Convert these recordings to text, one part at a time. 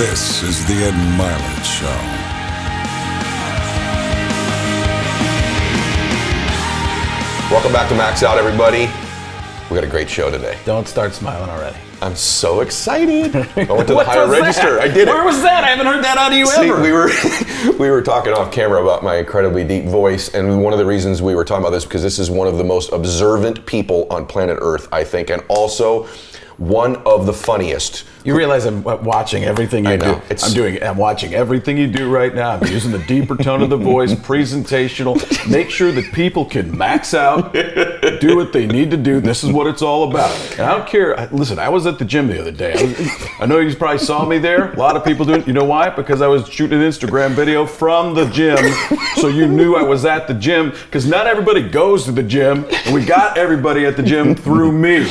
This is the Ed Mylett Show. Welcome back to Max Out, everybody. We got a great show today. Don't start smiling already. I'm so excited. I went to the higher register. that? I did it. Where was that? I haven't heard that out of you See, ever. we were we were talking off camera about my incredibly deep voice, and one of the reasons we were talking about this because this is one of the most observant people on planet Earth, I think, and also one of the funniest. You realize I'm uh, watching everything you I know. do. It's- I'm doing. I'm watching everything you do right now. I'm using the deeper tone of the voice, presentational. Make sure that people can max out, do what they need to do. This is what it's all about. And I don't care. Listen, I was at the gym the other day. I, was, I know you probably saw me there. A lot of people doing. You know why? Because I was shooting an Instagram video from the gym, so you knew I was at the gym. Because not everybody goes to the gym, and we got everybody at the gym through me.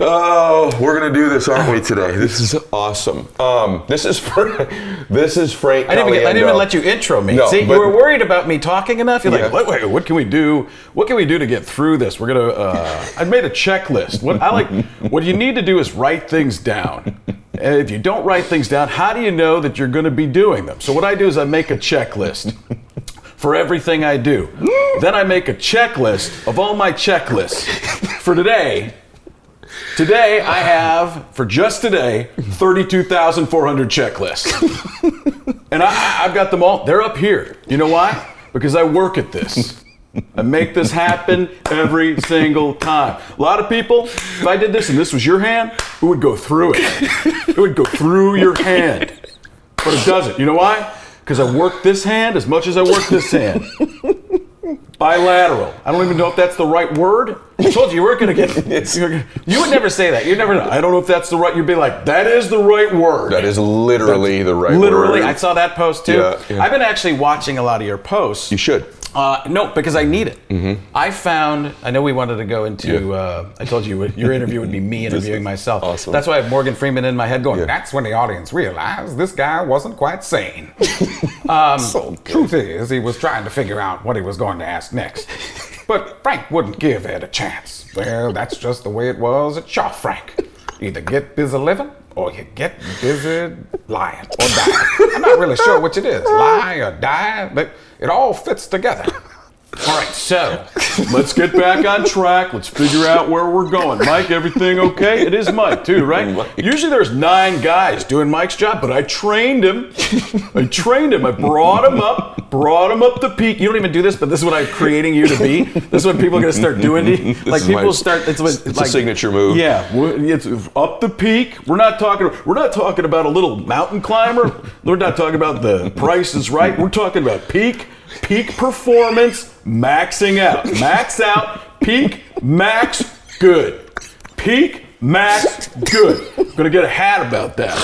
Oh, we're gonna do this, aren't we, today? This is awesome. Um, this is for this is Frank. I didn't, even, I didn't even let you intro me. No, See, you were worried about me talking enough. You're Yeah. like, what, wait, what can we do? What can we do to get through this? We're gonna. Uh, I made a checklist. What I like, what you need to do is write things down. And if you don't write things down, how do you know that you're going to be doing them? So what I do is I make a checklist for everything I do. then I make a checklist of all my checklists for today. Today I have, for just today, 32,400 checklists. And I, I've got them all. They're up here. You know why? Because I work at this. I make this happen every single time. A lot of people, if I did this and this was your hand, it would go through it. It would go through your hand. But it doesn't. You know why? Because I work this hand as much as I work this hand. Bilateral. I don't even know if that's the right word. I told you you weren't going to get. gonna- You would never say that. You never. I don't know if that's the right. You'd be like, that is the right word. That is literally the right word. Literally, word. I saw that post too. Yeah, yeah. I've been actually watching a lot of your posts. You should. Uh, no, because I need it. I found. I know we wanted to go into. Mm-hmm. Yeah. Uh, I told you your interview would be me interviewing myself. awesome. That's why I have Morgan Freeman in my head going. Yeah. That's when the audience realized this guy wasn't quite sane. um, So truth is, he was trying to figure out what he was going to ask next. But Frank wouldn't give Ed a chance. Well, that's just the way it was at Shaw Frank. Either get busy living or you get busy lying or dying. I'm not really sure which it is, lie or die, but it all fits together. All right, so let's get back on track. Let's figure out where we're going. Mike, everything okay? It is Mike too, right? Mike. Usually there's nine guys doing Mike's job, but I trained him. I trained him. I brought him up, brought him up the peak. You don't even do this, but this is what I'm creating you to be. This is what people are gonna start doing. To you. Like people my- start. It's, what, it's a signature move. Yeah, it's up the peak. We're not talking. We're not talking about a little mountain climber. We're not talking about the Price is Right. We're talking about peak, peak performance, maxing out, max out, peak, max, good, peak, max, good. I'm gonna get a hat about that.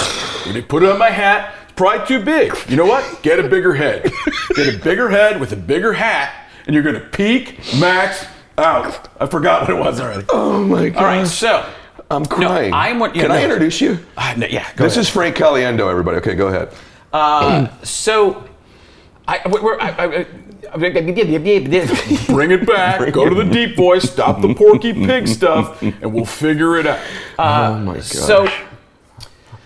When you put it on my hat, it's probably too big. You know what? Get a bigger head. Get a bigger head with a bigger hat, and you're gonna peak, max, out. I forgot what it was already. Oh my god. All right, so I'm crying. No, I'm what- yeah, Can I introduce you? uh, no, yeah, go This ahead. is Frank Caliendo, everybody. Okay, go ahead. so. I, we're, I, I, bring it back. go to the deep voice. Stop the Porky Pig stuff, and we'll figure it out. Uh, oh my god. So,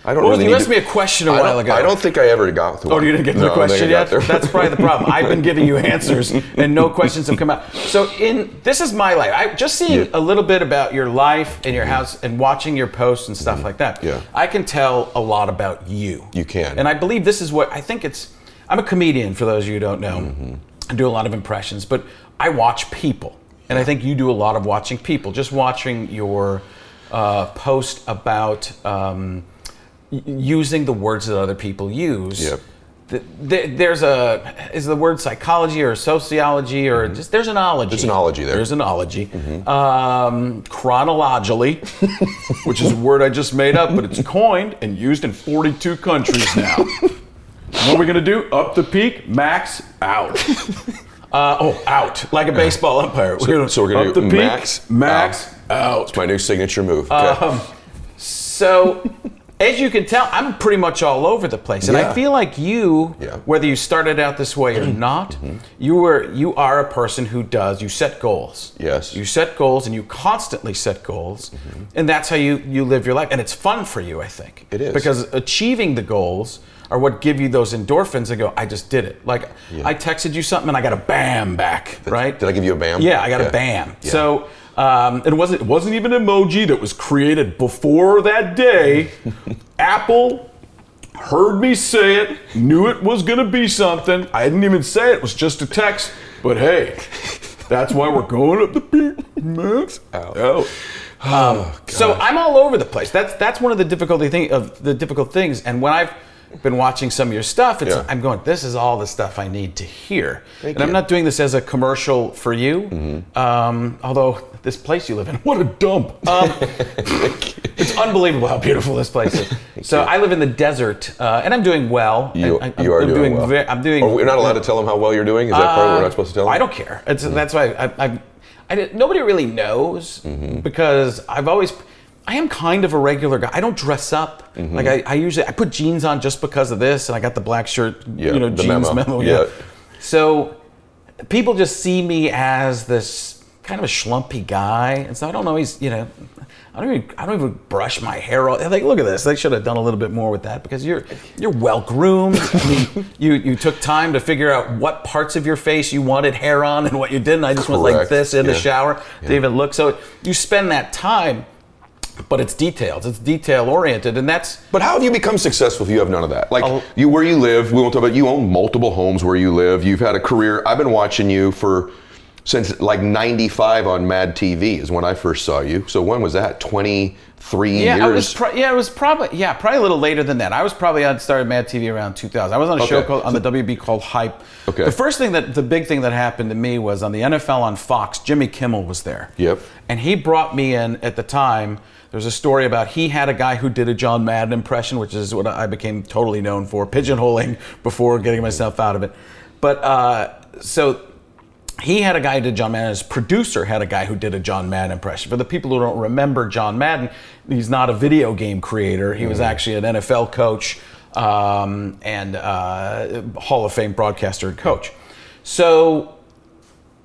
I don't well, really you asked to- me a question a I while ago. I don't think I ever got to Oh, one. you didn't get to No, the I don't think question yet? That's probably the problem. I've been giving you answers, and no questions have come out. So, in this is my life. I just seeing Yeah. a little bit about your life and your house, and watching your posts and stuff mm-hmm. like that. Yeah. I can tell a lot about you. You can. and I believe this is what I think it's. I'm a comedian. For those of you who don't know, Mm-hmm. I do a lot of impressions, but I watch people, and I think you do a lot of watching people. Just watching your uh, post about. Um, using the words that other people use. Yep. Th- th- There's a is the word psychology or sociology or just there's an ology. There's an ology there. There's an ology. Um, chronologically, which is a word I just made up, but it's coined and used in 42 countries now. what are we gonna do? Up the peak, max out. Uh, oh, out like a baseball umpire. We're gonna, so we're gonna up do the peak, max, max, out. It's my new signature move. Okay. Um, So, as you can tell, I'm pretty much all over the place, and Yeah. I feel like you, Yeah. Mm-hmm. whether you started out this way or not, you were you are a person who does you set goals. Yes. Mm-hmm. you set goals, and you constantly set goals, and that's how you you live your life, and it's fun for you. I think It is. because achieving the goals are what give you those endorphins and go, I just did it. Like I texted you something and I got a bam back, right? Did I give you a bam? Yeah, I got Yeah. a bam. Yeah. So um, it wasn't it wasn't even an emoji that was created before that day. Apple heard me say it, knew it was gonna be something. I didn't even say it, it was just a text. But hey, that's why we're going up the peak, man. Ow. Um, so I'm all over the place. That's that's one of the difficulty thing of the difficult things. And when I've been watching some of your stuff, it's Yeah. I'm going, this is all the stuff I need to hear. Thank and I'm not doing this as a commercial for you. Um, although this place you live in, what a dump. Um, it's unbelievable how beautiful this place is. so I live in the desert, uh, and I'm doing well. You, I, you are I'm doing, well. ve- I'm doing. Are we not allowed to tell them how well you're doing? Is that part we're not supposed to tell them? I don't care. It's, That's why I, I, I nobody really knows Mm-hmm. because I've always. I am kind of a regular guy. I don't dress up. Mm-hmm. Like I, I usually I put jeans on just because of this, and I got the black shirt. Yeah, you know, the jeans memo. memo. Yeah. yeah. So people just see me as this kind of a schlumpy guy, and so I don't always, you know, I don't even I don't even brush my hair. All, like, look at this. They should have done a little bit more with that because you're you're well groomed. I mean, you you took time to figure out what parts of your face you wanted hair on and what you didn't. I just went like this in the Yeah. shower to even look. So you spend that time. But it's details. It's detail oriented, and that's But how have you become successful if you have none of that? Like Oh. you, where you live, we won't talk about. You own multiple homes where you live. You've had a career. I've been watching you for since like '95 on Mad TV is when I first saw you. So when was that? 23 Yeah, years. I was. Pro- yeah, it was probably. Yeah, probably a little later than that. I was probably on started Mad TV around 2000. I was on a show called on the WB called Hype. Okay. The first thing that the big thing that happened to me was on the NFL on Fox. Jimmy Kimmel was there. Yep. And he brought me in at the time. There's a story about he had a guy who did a John Madden impression, which is what I became totally known for, pigeonholing before getting myself out of it. But uh, so he had a guy who did John Madden. His producer had a guy who did a John Madden impression. For the people who don't remember John Madden, he's not a video game creator. He was actually an NFL coach um, and uh, Hall of Fame broadcaster and coach. So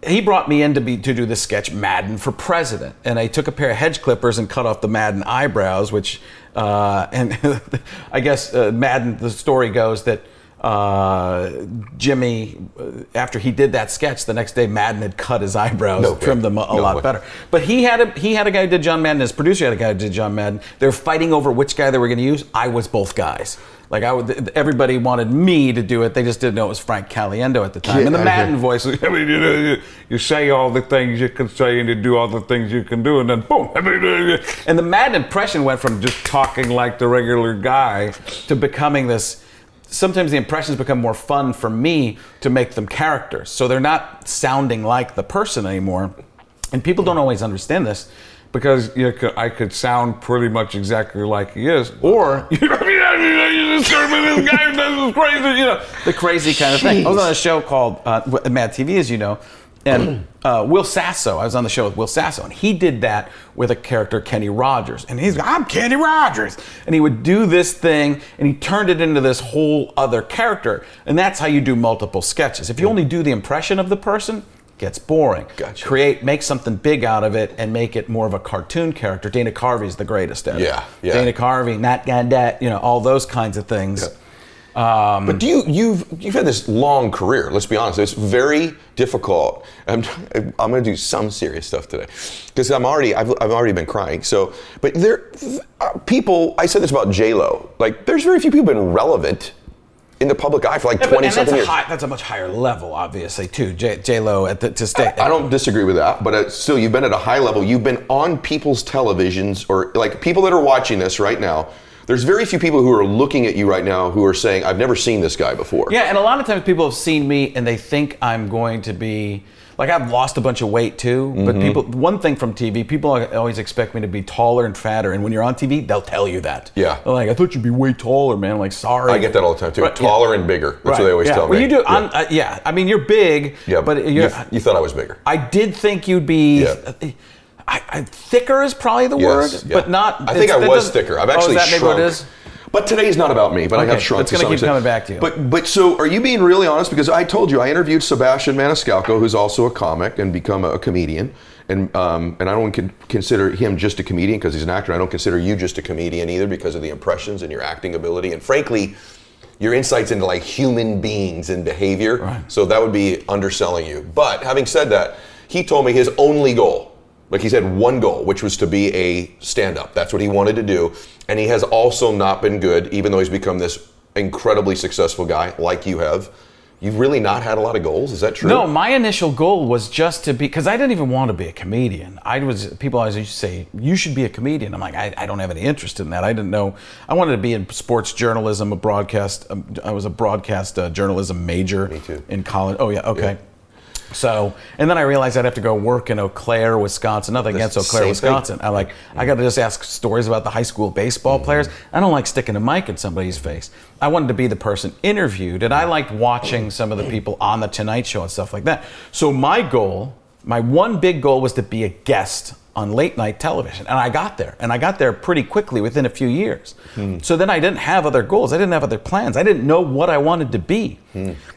he brought me in to be to do the sketch Madden for President, and I took a pair of hedge clippers and cut off the Madden eyebrows, which uh, and I guess uh, Madden. The story goes that uh, Jimmy, uh, after he did that sketch, the next day Madden had cut his eyebrows, No trimmed them a, a No lot way. better. But he had a he had a guy who did John Madden. His producer had a guy who did John Madden. They were fighting over which guy they were going to use. I was both guys. Like I would, everybody wanted me to do it. They just didn't know it was Frank Caliendo at the time. Yeah, and the Madden hear- voice I mean, you, know, you, you say all the things you can say and you do all the things you can do, and then boom. I mean, And the Madden impression went from just talking like the regular guy. to becoming this. Sometimes the impressions become more fun for me to make them characters. So they're not sounding like the person anymore. And people don't always understand this. Because you could, I could sound pretty much exactly like he is, or you know, you just me, this guy this crazy, you know. The crazy kind of thing. I was on a show called uh, Mad TV, as you know, and uh, Will Sasso. I was on the show with Will Sasso, and he did that with a character Kenny Rogers, and he's I'm Kenny Rogers, and he would do this thing, and he turned it into this whole other character, and that's how you do multiple sketches. If you only do the impression of the person. Gets boring. Gotcha. Create, make something big out of it, and make it more of a cartoon character. Dana Carvey's the greatest at it. Yeah, yeah. Dana Carvey, got that, you know, all those kinds of things. But do you you've you've had this long career? Let's be honest. It's very difficult. I'm I'm going to do some serious stuff today because I'm already I've, I've already been crying. So, but there people. I said this about J Lo. Like, there's very few people been relevant in the public eye for like Yeah, but- 20 that's something a, years. high, that's a much higher level, obviously, too. J, J Lo at the, to stay. I don't disagree with that, but uh, still, you've been at a high level. You've been on people's televisions, or like people that are watching this right now. There's very few people who are looking at you right now who are saying, "I've never seen this guy before." Yeah, and a lot of times people have seen me and they think I'm going to be like I've lost a bunch of weight too. But Mm-hmm. people, one thing from TV, people always expect me to be taller and fatter, and when you're on TV, they'll tell you that. Yeah. They're like I thought you'd be way taller, man. I'm like sorry. I get that all the time too. Right, yeah. Taller and bigger. That's what Right, they always yeah. tell well, me. you do. Yeah. Uh, yeah. I mean, you're big. Yeah, but you, you thought I was bigger. I did think you'd be. Yeah. I, I, thicker is probably the Yes, word, yeah. but not. I think I was thicker. I've Oh, actually that maybe what shrunk. it is? But today's not about me. But I have shrunk. it's to gonna keep coming back to you. But but so are you being really honest? Because I told you I interviewed Sebastian Maniscalco, who's also a comic and become a, a comedian. And um, and I don't con- consider him just a comedian because he's an actor. I don't consider you just a comedian either because of the impressions and your acting ability. And frankly, your insights into like human beings and behavior. Right. So that would be underselling you. But having said that, he told me his only goal, like he's had one goal, which was to be a stand-up. That's what he wanted to do. And he has also not been good, even though he's become this incredibly successful guy, like you have. You've really not had a lot of goals. Is that true? No, my initial goal was just to be because I didn't even want to be a comedian. I was people always used to say you should be a comedian. I'm like I, I don't have any interest in that. I didn't know. I wanted to be in sports journalism, a broadcast. Um, I was a broadcast uh, journalism major Me too. in college. Oh yeah, okay. So, and then I realized I'd have to go work in Eau Claire, Wisconsin. Nothing against Eau Claire, thing. Wisconsin. I'm like, I got to just ask stories about the high school baseball players. I don't like sticking a mic in somebody's face. I wanted to be the person interviewed, and I liked watching some of the people on the Tonight Show and stuff like that. So my goal, my one big goal, was to be a guest on late night television, and I got there, and I got there pretty quickly within a few years. So then I didn't have other goals. I didn't have other plans. I didn't know what I wanted to be.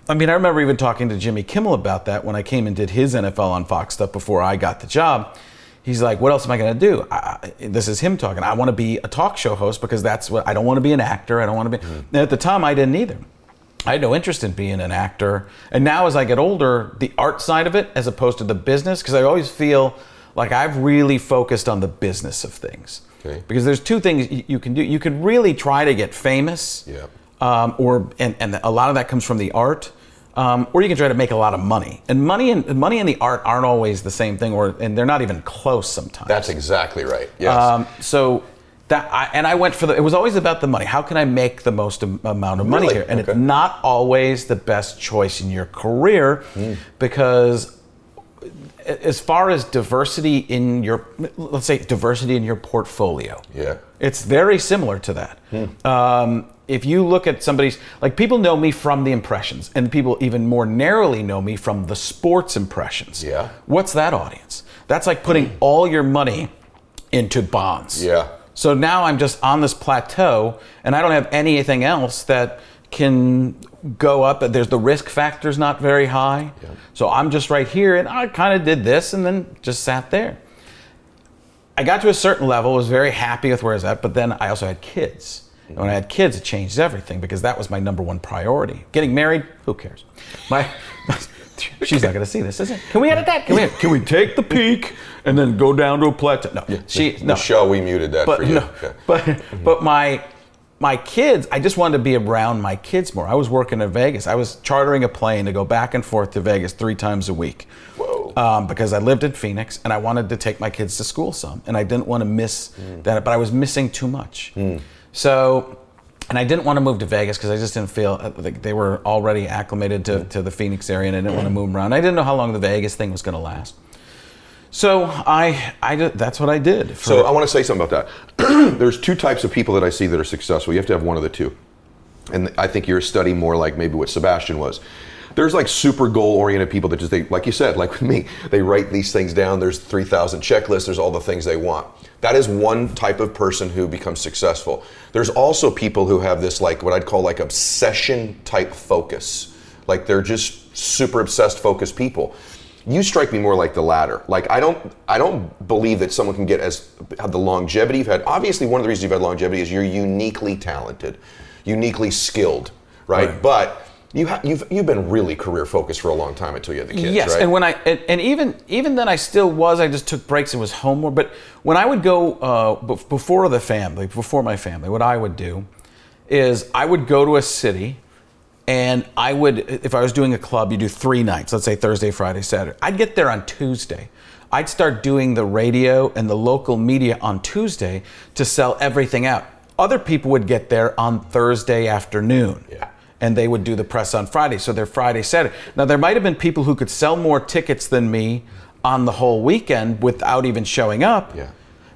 I mean, I remember even talking to Jimmy Kimmel about that when I came and did his NFL on Fox stuff before I got the job. He's like, "What else am I going to do?" I, this is him talking. I want to be a talk show host because that's what I don't want to be an actor. I don't want to be. And at the time, I didn't either. I had no interest in being an actor. And now, as I get older, the art side of it, as opposed to the business, because I always feel like I've really focused on the business of things. Okay. Because there's two things you can do. You can really try to get famous, Yeah. um, or and, and a lot of that comes from the art, um, or you can try to make a lot of money. And money and money and the art aren't always the same thing, or and they're not even close sometimes. That's exactly right. Yes. Um, so that I, and I went for the. It was always about the money. How can I make the most amount of money Really? here? And Okay. it's not always the best choice in your career Hmm. because as far as diversity in your let's say diversity in your portfolio. Yeah. it's very similar to that. Um, if you look at somebody's like people know me from the impressions and people even more narrowly know me from the sports impressions. Yeah. what's that audience? That's like putting all your money into bonds. Yeah. so now i'm just on this plateau and i don't have anything else that can go up there's the risk factor's not very high so i'm just right here and i kind of did this and then just sat there I got to a certain level, was very happy with where I was at, but then I also had kids. And when I had kids, it changed everything because that was my number one priority. Getting married, who cares? My, she's not going to see this, is it? Can we edit that? Can we? Can we take the peak and then go down to a plateau? No, she no. Michelle, we muted that But for you. no, Yeah. but but my my kids, I just wanted to be around my kids more. I was working in Vegas. I was chartering a plane to go back and forth to Vegas three times a week. Whoa. Um, because I lived in Phoenix and I wanted to take my kids to school some, and I didn't want to miss that. But I was missing too much. So, and I didn't want to move to Vegas because I just didn't feel uh, like they were already acclimated to, to the Phoenix area, and I didn't want to move around. I didn't know how long the Vegas thing was going to last. So I, I that's what I did. So I want to say something about that. There's two types of people that I see that are successful. You have to have one of the two. And I think you're studying more like maybe what Sebastian was. There's like super goal oriented people that just they like you said, like with me, they write these things down. There's 3,000 checklists. There's all the things they want. That is one type of person who becomes successful. There's also people who have this like what I'd call like obsession type focus. Like they're just super obsessed, focused people. You strike me more like the latter. Like I don't, I don't believe that someone can get as have the longevity you've had. Obviously, one of the reasons you've had longevity is you're uniquely talented, uniquely skilled, right? Right. But you ha- you've you've been really career focused for a long time until you had the kids, yes, right? and when I and, and even even then I still was. I just took breaks and was home more. But when I would go uh, before the family, before my family, what I would do is I would go to a city, and I would if I was doing a club, you do three nights. Let's say Thursday, Friday, Saturday. I'd get there on Tuesday. I'd start doing the radio and the local media on Tuesday to sell everything out. Other people would get there on Thursday afternoon Yeah. and they would do the press on Friday. So they're Friday, Saturday. Now there might have been people who could sell more tickets than me on the whole weekend without even showing up. Yeah.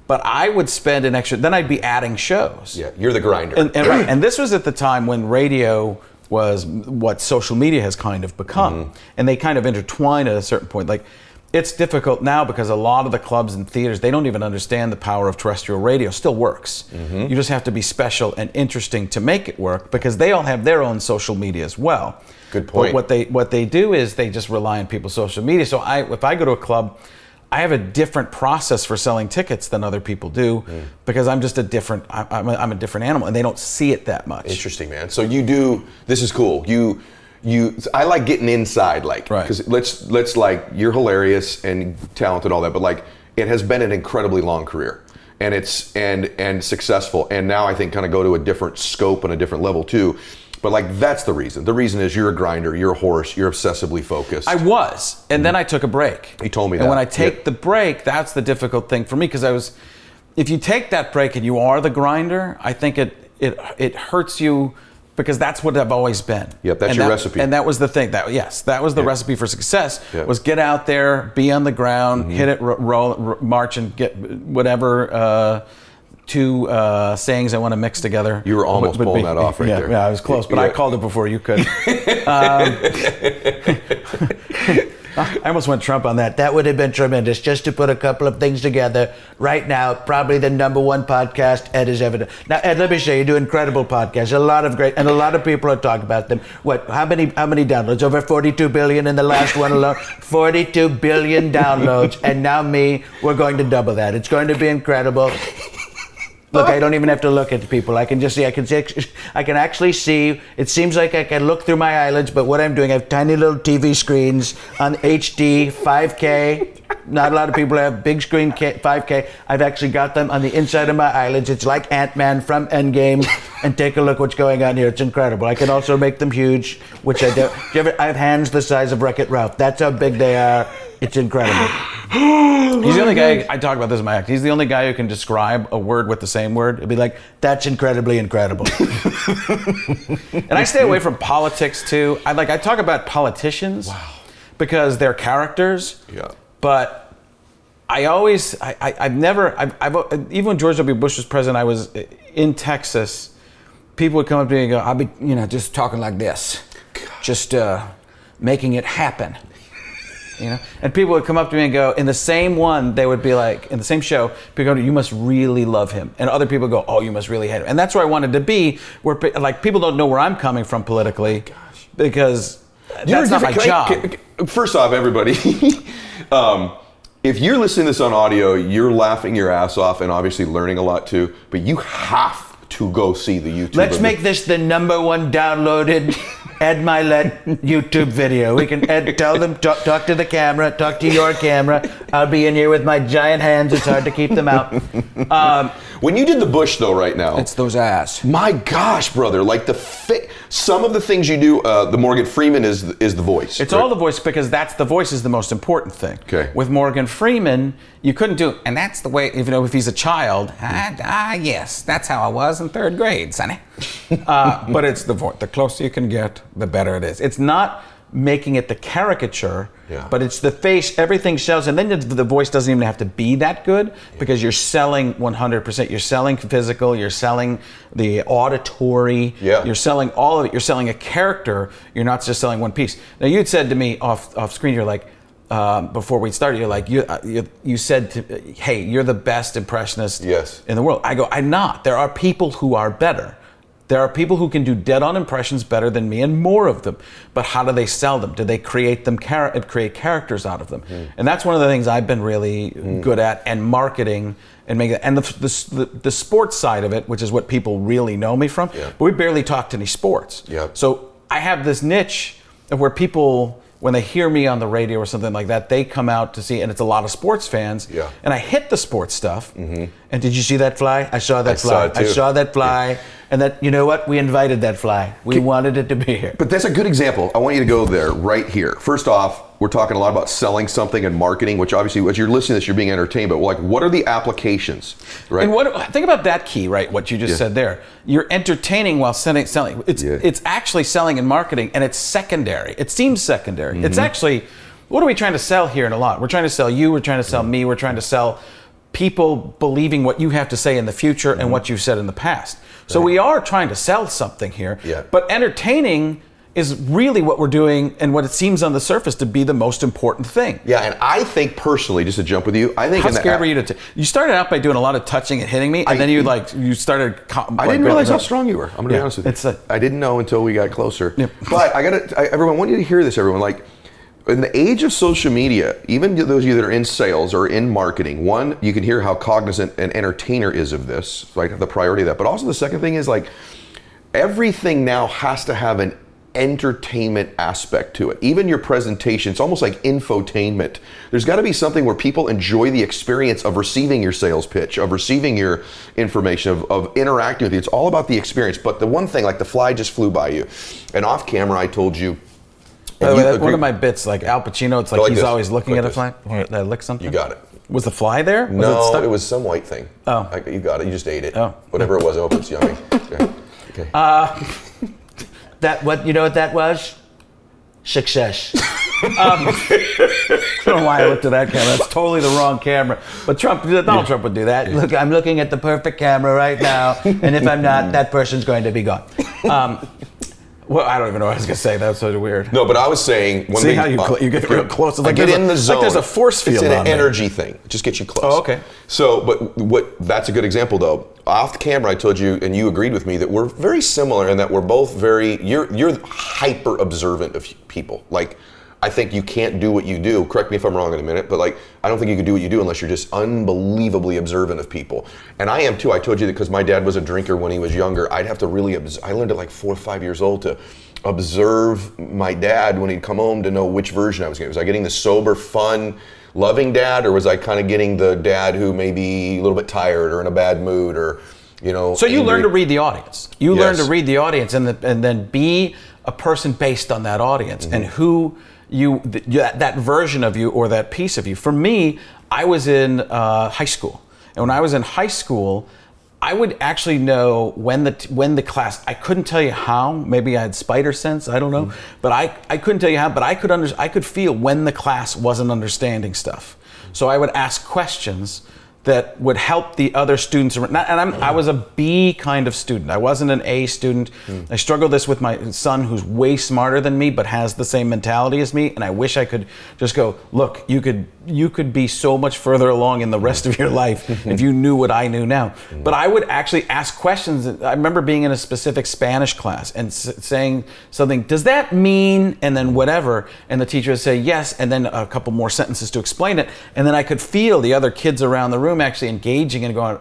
But I would spend an extra. Then I'd be adding shows. yeah, you're the grinder. And, and, right, and this was at the time when radio was what social media has kind of become, Mm-hmm. and they kind of intertwine at a certain point. Like it's difficult now because a lot of the clubs and theaters they don't even understand the power of terrestrial radio still works Mm-hmm. you just have to be special and interesting to make it work because they all have their own social media as well Good But point. what they what they do is they just rely on people's social media so i if i go to a club I have a different process for selling tickets than other people do Mm. because I'm just a different I'm a, I'm a different animal and they don't see it that much. Interesting, man. So you do. This is cool. You, you. I like getting inside, like, Right. because let's let's like you're hilarious and talented, and all that, but like it has been an incredibly long career, and it's and and successful, and now I think kind of go to a different scope and a different level too. But like that's the reason. The reason is you're a grinder, you're a horse, you're obsessively focused. I was, and then I took a break. He told me And that. when I take Yep. the break, that's the difficult thing for me because I was. If you take that break and you are the grinder, I think it it it hurts you because that's what I've always been. Yep, that's And your that- recipe. And that was the thing. That yes, that was the Yeah. recipe for success. Mm-hmm. Was get out there, be on the ground, hit it, ro- roll, march, and get whatever. Uh, Two uh, sayings I want to mix together. You were almost would pulling that off right yeah, there. Yeah, I was close, but I called it before you could. Um, I almost went Trump on that. That would have been tremendous. Just to put a couple of things together right now, probably the number one podcast Ed has ever done. Now, Ed, let me say, you do incredible podcasts. A lot of great, and a lot of people are talking about them. What? How many? How many downloads? Over 42 billion in the last one alone. 42 billion downloads, and now me. We're going to double that. It's going to be incredible. Look, I don't even have to look at people. I can just see. I can see. I can actually see. It seems like I can look through my eyelids, but what I'm doing, I have tiny little TV screens on HD, 5K. Not a lot of people have big screen 5K. I've actually got them on the inside of my eyelids. It's like Ant Man from Endgame. And take a look what's going on here. It's incredible. I can also make them huge, which I do. do ever, I have hands the size of Wreck It Ralph. That's how big they are. It's incredible. He's the only guy I talk about this in my act. He's the only guy who can describe a word with the same word. It'd be like, That's incredibly incredible. and I stay away from politics too. I like I talk about politicians wow. because they're characters. Yeah. But I always I, I I've never I've, I've even when George W. Bush was president, I was in Texas. People would come up to me and go, "I'll be you know just talking like this, just uh, making it happen." You know, and people would come up to me and go, in the same one, they would be like, in the same show, people go, you must really love him. And other people go, oh, you must really hate him. And that's where I wanted to be, where like people don't know where I'm coming from politically, because You're that's not my job. I- can- first off, everybody, um, if you're listening to this on audio, you're laughing your ass off and obviously learning a lot too. But you have to go see the YouTube. Let's make this the number one downloaded Ed Mylett YouTube video. We can Ed, tell them talk, talk to the camera, talk to your camera. I'll be in here with my giant hands. It's hard to keep them out. Um, When you did the Bush though, right now, it's those ass. my gosh, brother, like the fi- some of the things you do. Uh, the Morgan Freeman is is the voice. It's right? all the voice because that's the voice is the most important thing. Okay. With Morgan Freeman, you couldn't do, and that's the way. Even though if he's a child, ah, ah yes, that's how I was in third grade, Sonny. uh, but it's the voice. The closer you can get, the better it is. It's not making it the caricature, Yeah. but it's the face. Everything sells, and then the, the voice doesn't even have to be that good because you're selling 100%. You're selling physical. You're selling the auditory. Yeah. You're selling all of it. You're selling a character. You're not just selling one piece. Now you'd said to me off off screen, you're like, um, before we started, you're like, you, uh, you you said, to, hey, you're the best impressionist Yes. in the world. I go, I'm not. There are people who are better. There are people who can do dead-on impressions better than me, and more of them. But how do they sell them? Do they create them, char- create characters out of them? Hmm. And that's one of the things I've been really good at, and marketing and making. And the, the the the sports side of it, which is what people really know me from. Yeah. But we barely talked any sports. Yeah. So I have this niche of where people, when they hear me on the radio or something like that, they come out to see, and it's a lot of sports fans. Yeah. And I hit the sports stuff. Mm-hmm. And did you see that fly? I saw that I saw fly. it I saw that fly. And that you know what? We invited that fly. We wanted it to be here. But that's a good example. I want you to go there right here. First off, we're talking a lot about selling something and marketing, which obviously, as you're listening to this, you're being entertained. But like, what are the applications? Right. And what think about that key, right? What you just Yeah. said there. You're entertaining while selling. selling. It's Yeah. it's actually selling and marketing, and it's secondary. It seems secondary. It's mm-hmm. actually what are we trying to sell here in a lot? We're trying to sell you. We're trying to sell mm-hmm. me. We're trying to sell people believing what you have to say in the future and mm-hmm. what you've said in the past. So we are trying to sell something here. Yeah. But entertaining is really what we're doing and what it seems on the surface to be the most important thing. Yeah, and I think personally, just to jump with you, I think How scared were you to? T- you started out by doing a lot of touching and hitting me, and I- then you like you started. I like, didn't realize how strong you were. I'm gonna Yeah, be honest with you. it's a- I didn't know until we got closer. Yep. But I gotta, I, everyone, I want you to hear this. Everyone, like, in the age of social media, even those of you that are in sales or in marketing, one, you can hear how cognizant an entertainer is of this, like the priority of that. But also the second thing is like, everything now has to have an entertainment aspect to it. Even your presentation, it's almost like infotainment. There's got to be something where people enjoy the experience of receiving your sales pitch, of receiving your information, of, of interacting with you. It's all about the experience. But the one thing, like the fly just flew by you, and off camera, I told you. By the and way, you that's one of my bits, like Al Pacino, it's like, like he's this. always looking Like at a this. fly. Did I lick something? You got it. Was the fly there? Was no, stuck? it, was some white thing. Oh. I- you got it. You just ate it. Oh. Whatever it was, I hope it's yummy. Okay. okay. That what you know what that was? Success. I don't know why I looked at that camera. That's totally the wrong camera. But Trump, Donald Trump would do that. Look, I'm looking at the perfect camera right now, and if I'm not, that person's going to be gone. Um, well, I don't even know what I was gonna say. That's of weird. No, but I was saying one See thing. how you cl- you get real close? It's I like get in a- the zone. like there's a force field It's an there. energy thing. It just gets you close. Oh, okay. So, but what? That's a good example, though. Off the camera, I told you, and you agreed with me that we're very similar in that we're both very. You're you're hyper observant of people. Like, I think you can't do what you do. Correct me if I'm wrong in a minute, but like, I don't think you can do what you do unless you're just unbelievably observant of people. And I am too. I told you that because my dad was a drinker when he was younger. I'd have to really. Obs- I learned at like four or five years old to observe my dad when he'd come home to know which version I was getting. Was I getting the sober, fun, loving dad, or was I kind of getting the dad who may be a little bit tired or in a bad mood, or you know? So you angry? learn to read the audience. You learn to read the audience, and the, and then be a person based on that audience Mm-hmm. and who you th- that, that version of you or that piece of you. For me, I was in uh, high school, and when I was in high school. I would actually know when the t- when the class. I couldn't tell you how. Maybe I had spider sense. I don't know, but I, I couldn't tell you how. But I could under, I could feel when the class wasn't understanding stuff. So I would ask questions that would help the other students. around- And I'm, I was a B kind of student. I wasn't an A student. Hmm. I struggle this with my son, who's way smarter than me, but has the same mentality as me. And I wish I could just go, look, you could you could be so much further along in the rest of your life if you knew what I knew now. Hmm. But I would actually ask questions. I remember being in a specific Spanish class and s- saying something. Does that mean? And then whatever. And the teacher would say yes, and then a couple more sentences to explain it. And then I could feel the other kids around the room actually engaging and going,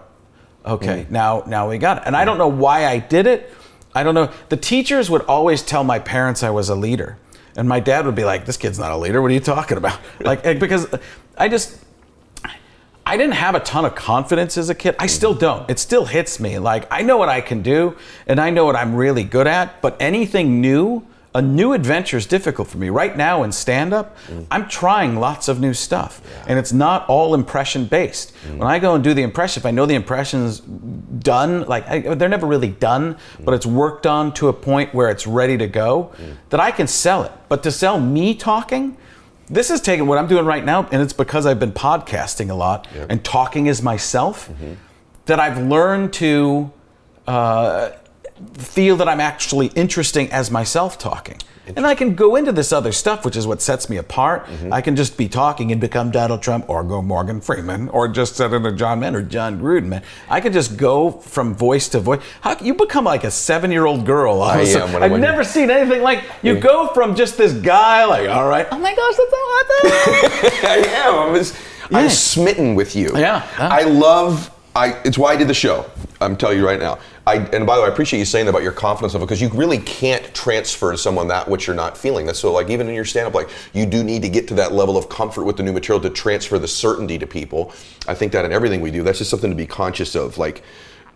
okay, mm. now now we got it. And I don't know why I did it. I don't know. The teachers would always tell my parents I was a leader. And my dad would be like, "This kid's not a leader. What are you talking about?" Like because I just I didn't have a ton of confidence as a kid. I mm. still don't. It still hits me. Like I know what I can do and I know what I'm really good at, but anything new, a new adventure is difficult for me. Right now in stand up, I'm trying lots of new stuff and it's not all impression based. Mm. When I go and do the impression, if I know the impression's done, like I, they're never really done, mm. but it's worked on to a point where it's ready to go, mm. that I can sell it. But to sell me talking, this is taking what I'm doing right now, and it's because I've been podcasting a lot and talking as myself mm-hmm. that I've learned to uh, feel that I'm actually interesting as myself talking. And I can go into this other stuff, which is what sets me apart. Mm-hmm. I can just be talking and become Donald Trump or go Morgan Freeman or just set into John Mann or John Gruden, man. I can just go from voice to voice. How, you become like a seven year old girl. all of a I am when I I've went- never seen anything like you go from just this guy, like, all right, oh my gosh, that's so hot. I am. I'm, just- I'm smitten with you. Yeah, yeah. I love. I. It's why I did the show. I'm telling you right now. I. And by the way, I appreciate you saying that about your confidence level because you really can't transfer to someone that which you're not feeling. That's so like even in your stand-up, like you do need to get to that level of comfort with the new material to transfer the certainty to people. I think that in everything we do, that's just something to be conscious of. Like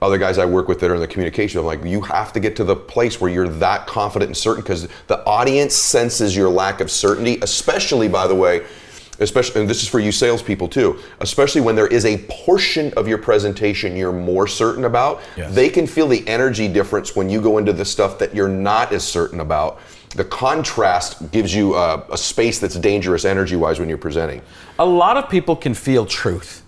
other guys I work with that are in the communication, I'm like, you have to get to the place where you're that confident and certain because the audience senses your lack of certainty, especially, by the way, especially, and this is for you salespeople too, especially when there is a portion of your presentation you're more certain about. Yes. They can feel the energy difference when you go into the stuff that you're not as certain about. The contrast gives you a, a space that's dangerous energy wise when you're presenting. a lot of people can feel truth.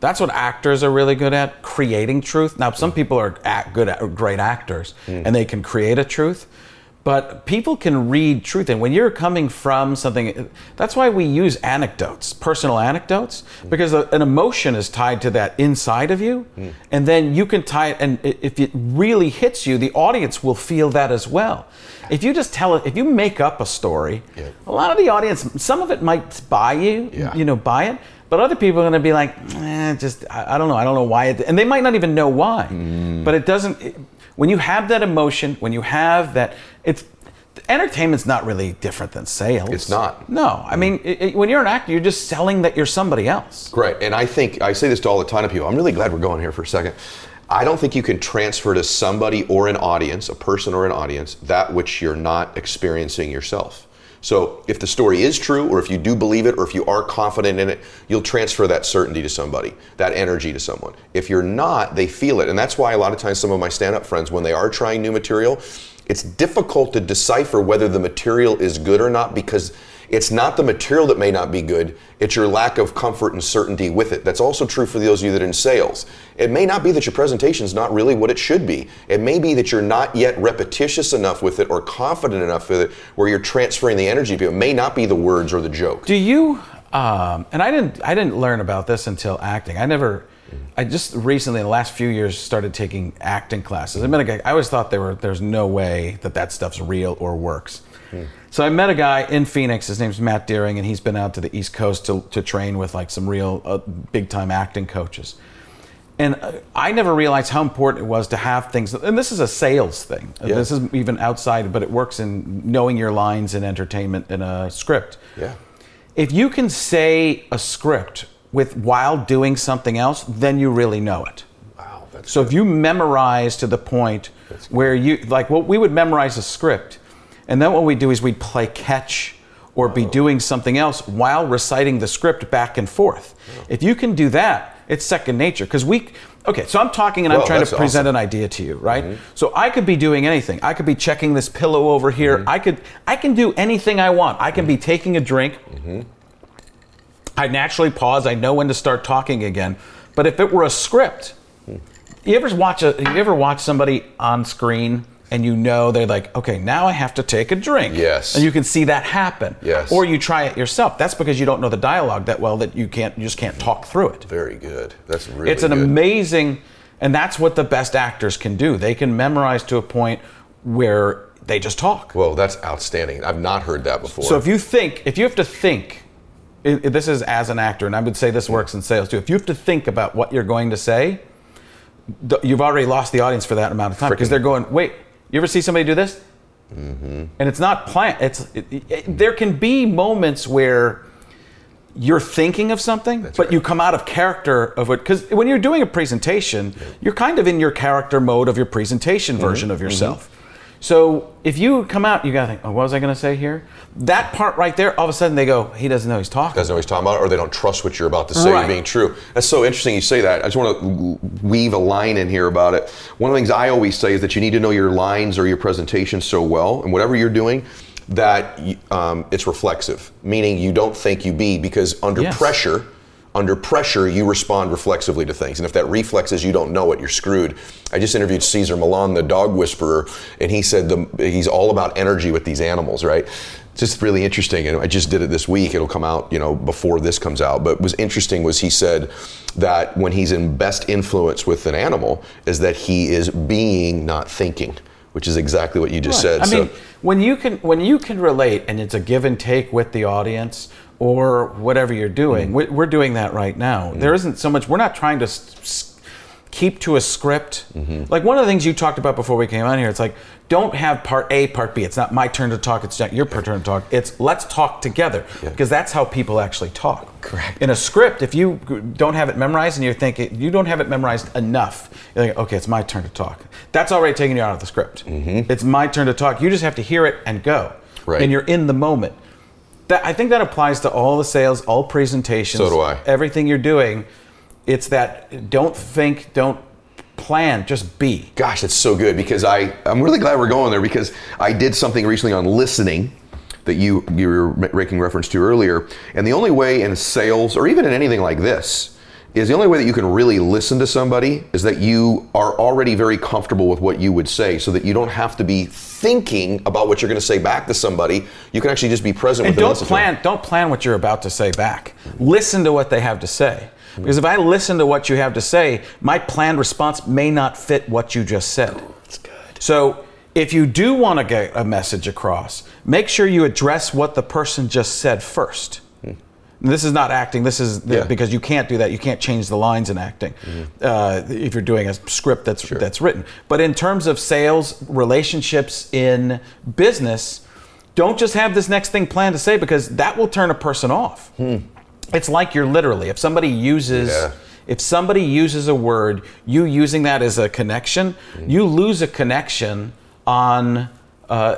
That's what actors are really good at, creating truth. Now, some people are good at great actors, hmm. and they can create a truth. But people can read truth. And when you're coming from something, that's why we use anecdotes, personal anecdotes, because a- an emotion is tied to that inside of you. And then you can tie it, and if it really hits you, the audience will feel that as well. If you just tell it, if you make up a story, a lot of the audience, some of it might buy you, Yeah. you know, buy it. But other people are going to be like, eh, just I, I don't know, I don't know why, it, and they might not even know why. But it doesn't. It, when you have that emotion, when you have that, it's entertainment's not really different than sales. It's not. No, I mean, it, it- when you're an actor, you're just selling that you're somebody else. Right. And I think I say this to all the ton of people. I'm really glad we're going here for a second. I don't think you can transfer to somebody or an audience, a person or an audience, that which you're not experiencing yourself. So if the story is true, or if you do believe it, or if you are confident in it, you'll transfer that certainty to somebody, that energy to someone. If you're not, they feel it. And that's why a lot of times some of my stand up friends, when they are trying new material, it's difficult to decipher whether the material is good or not because it's not the material that may not be good, it's your lack of comfort and certainty with it. That's also true for those of you that are in sales. It may not be that your presentation is not really what it should be. It may be that you're not yet repetitious enough with it or confident enough with it where you're transferring the energy to people. It may not be the words or the joke. Do you? Um, and I didn't. I didn't learn about this until acting. I never. I just recently, in the last few years, started taking acting classes. I mean. I always thought there were. There's no way that that stuff's real or works. So I met a guy in Phoenix. His name's Matt Deering, and he's been out to the East Coast to, to train with like some real uh, big time acting coaches. And uh, I never realized how important it was to have things. And this is a sales thing. Yeah. This is even outside, but it works in knowing your lines in entertainment in a script Yeah. if you can say a script with while doing something else, then you really know it. Wow. So if you memorize to the point where you like what we would memorize a script, and then what we do is we'd play catch or be doing something else while reciting the script back and forth. If you can do that, it's second nature because we okay, so I'm talking and I'm trying to present awesome. an idea to you, right? Mm-hmm. So I could be doing anything. I could be checking this pillow over here. Mm-hmm. I could I can do anything I want. I can be mm-hmm. taking a drink. I naturally pause. I know when to start talking again. But if it were a script, hmm. you ever watch a you ever watch somebody on screen and you know they're like, okay, now I have to take a drink. Yes. And you can see that happen. Yes. Or you try it yourself. That's because you don't know the dialogue that well that you can't you just can't talk through it. very good. That's really It's an good. amazing and that's what the best actors can do. They can memorize to a point where they just talk. Well, that's outstanding. I've not heard that before. So if you think, if you have to think, i i- this is as an actor, and I would say this works in sales too. If you have to think about what you're going to say, th- you've already lost the audience for that amount of time because they're going, wait, you ever see somebody do this? And it's not planned. It's it, it, there can be moments where you're thinking of something, but right. you come out of character of it. Because when you're doing a presentation, you're kind of in your character mode of your presentation Mm-hmm. version of yourself. So if you come out, you gotta think, oh, what was I gonna say here? That part right there, all of a sudden they go, he doesn't know he's talking. doesn't know he's talking about, or they don't trust what you're about to say Right. being true. That's so interesting you say that. I just want to weave a line in here about it. One of the things I always say is that you need to know your lines or your presentation so well, and whatever you're doing, that um, it's reflexive, meaning you don't think you be, because under Yes. pressure, under pressure, you respond reflexively to things. And if that reflex is you don't know it, you're screwed. I just interviewed Cesar Millan, the dog whisperer, and he said the, he's all about energy with these animals, right? It's just really interesting. And I just did it this week. It'll come out, you know, before this comes out. But what was interesting was he said that when he's in best influence with an animal, is that he is being, not thinking, which is exactly what you just said. I So- mean, when you can when you can relate and it's a give and take with the audience or whatever you're Mm. doing, we- we're doing that right now. There isn't so much. We're not trying to s- keep to a script. Mm-hmm. Like one of the things you talked about before we came on here, it's like don't have part A, part B. It's not my turn to talk. It's not your turn to talk. It's let's talk together because that's how people actually talk. Correct. In a script, if you don't have it memorized and you're thinking you don't have it memorized enough, you're like, okay, it's my turn to talk. That's already taking you out of the script. It's my turn to talk. You just have to hear it and go, Right. and you're in the moment. That I think that applies to all the sales, all presentations. So do I. Everything you're doing, it's that don't think, don't plan, just be. Gosh, that's so good because I I'm really glad we're going there because I did something recently on listening that you you were making reference to earlier, and the only way in sales or even in anything like this is the only way that you can really listen to somebody is that you are already very comfortable with what you would say so that you don't have to be thinking about what you're going to say back to somebody. You can actually just be present And with them. don't listen to them. plan. Don't plan what you're about to say back. Listen to what they have to say. Because if I listen to what you have to say, my planned response may not fit what you just said. That's good. So if you do want to get a message across, make sure you address what the person just said first. This is not acting. This is Yeah. because you can't do that. You can't change the lines in acting uh, if you're doing a script that's that's written. But in terms of sales, relationships in business, don't just have this next thing planned to say because that will turn a person off. It's like you're literally if somebody uses Yeah. if somebody uses a word, you using that as a connection, you lose a connection on uh,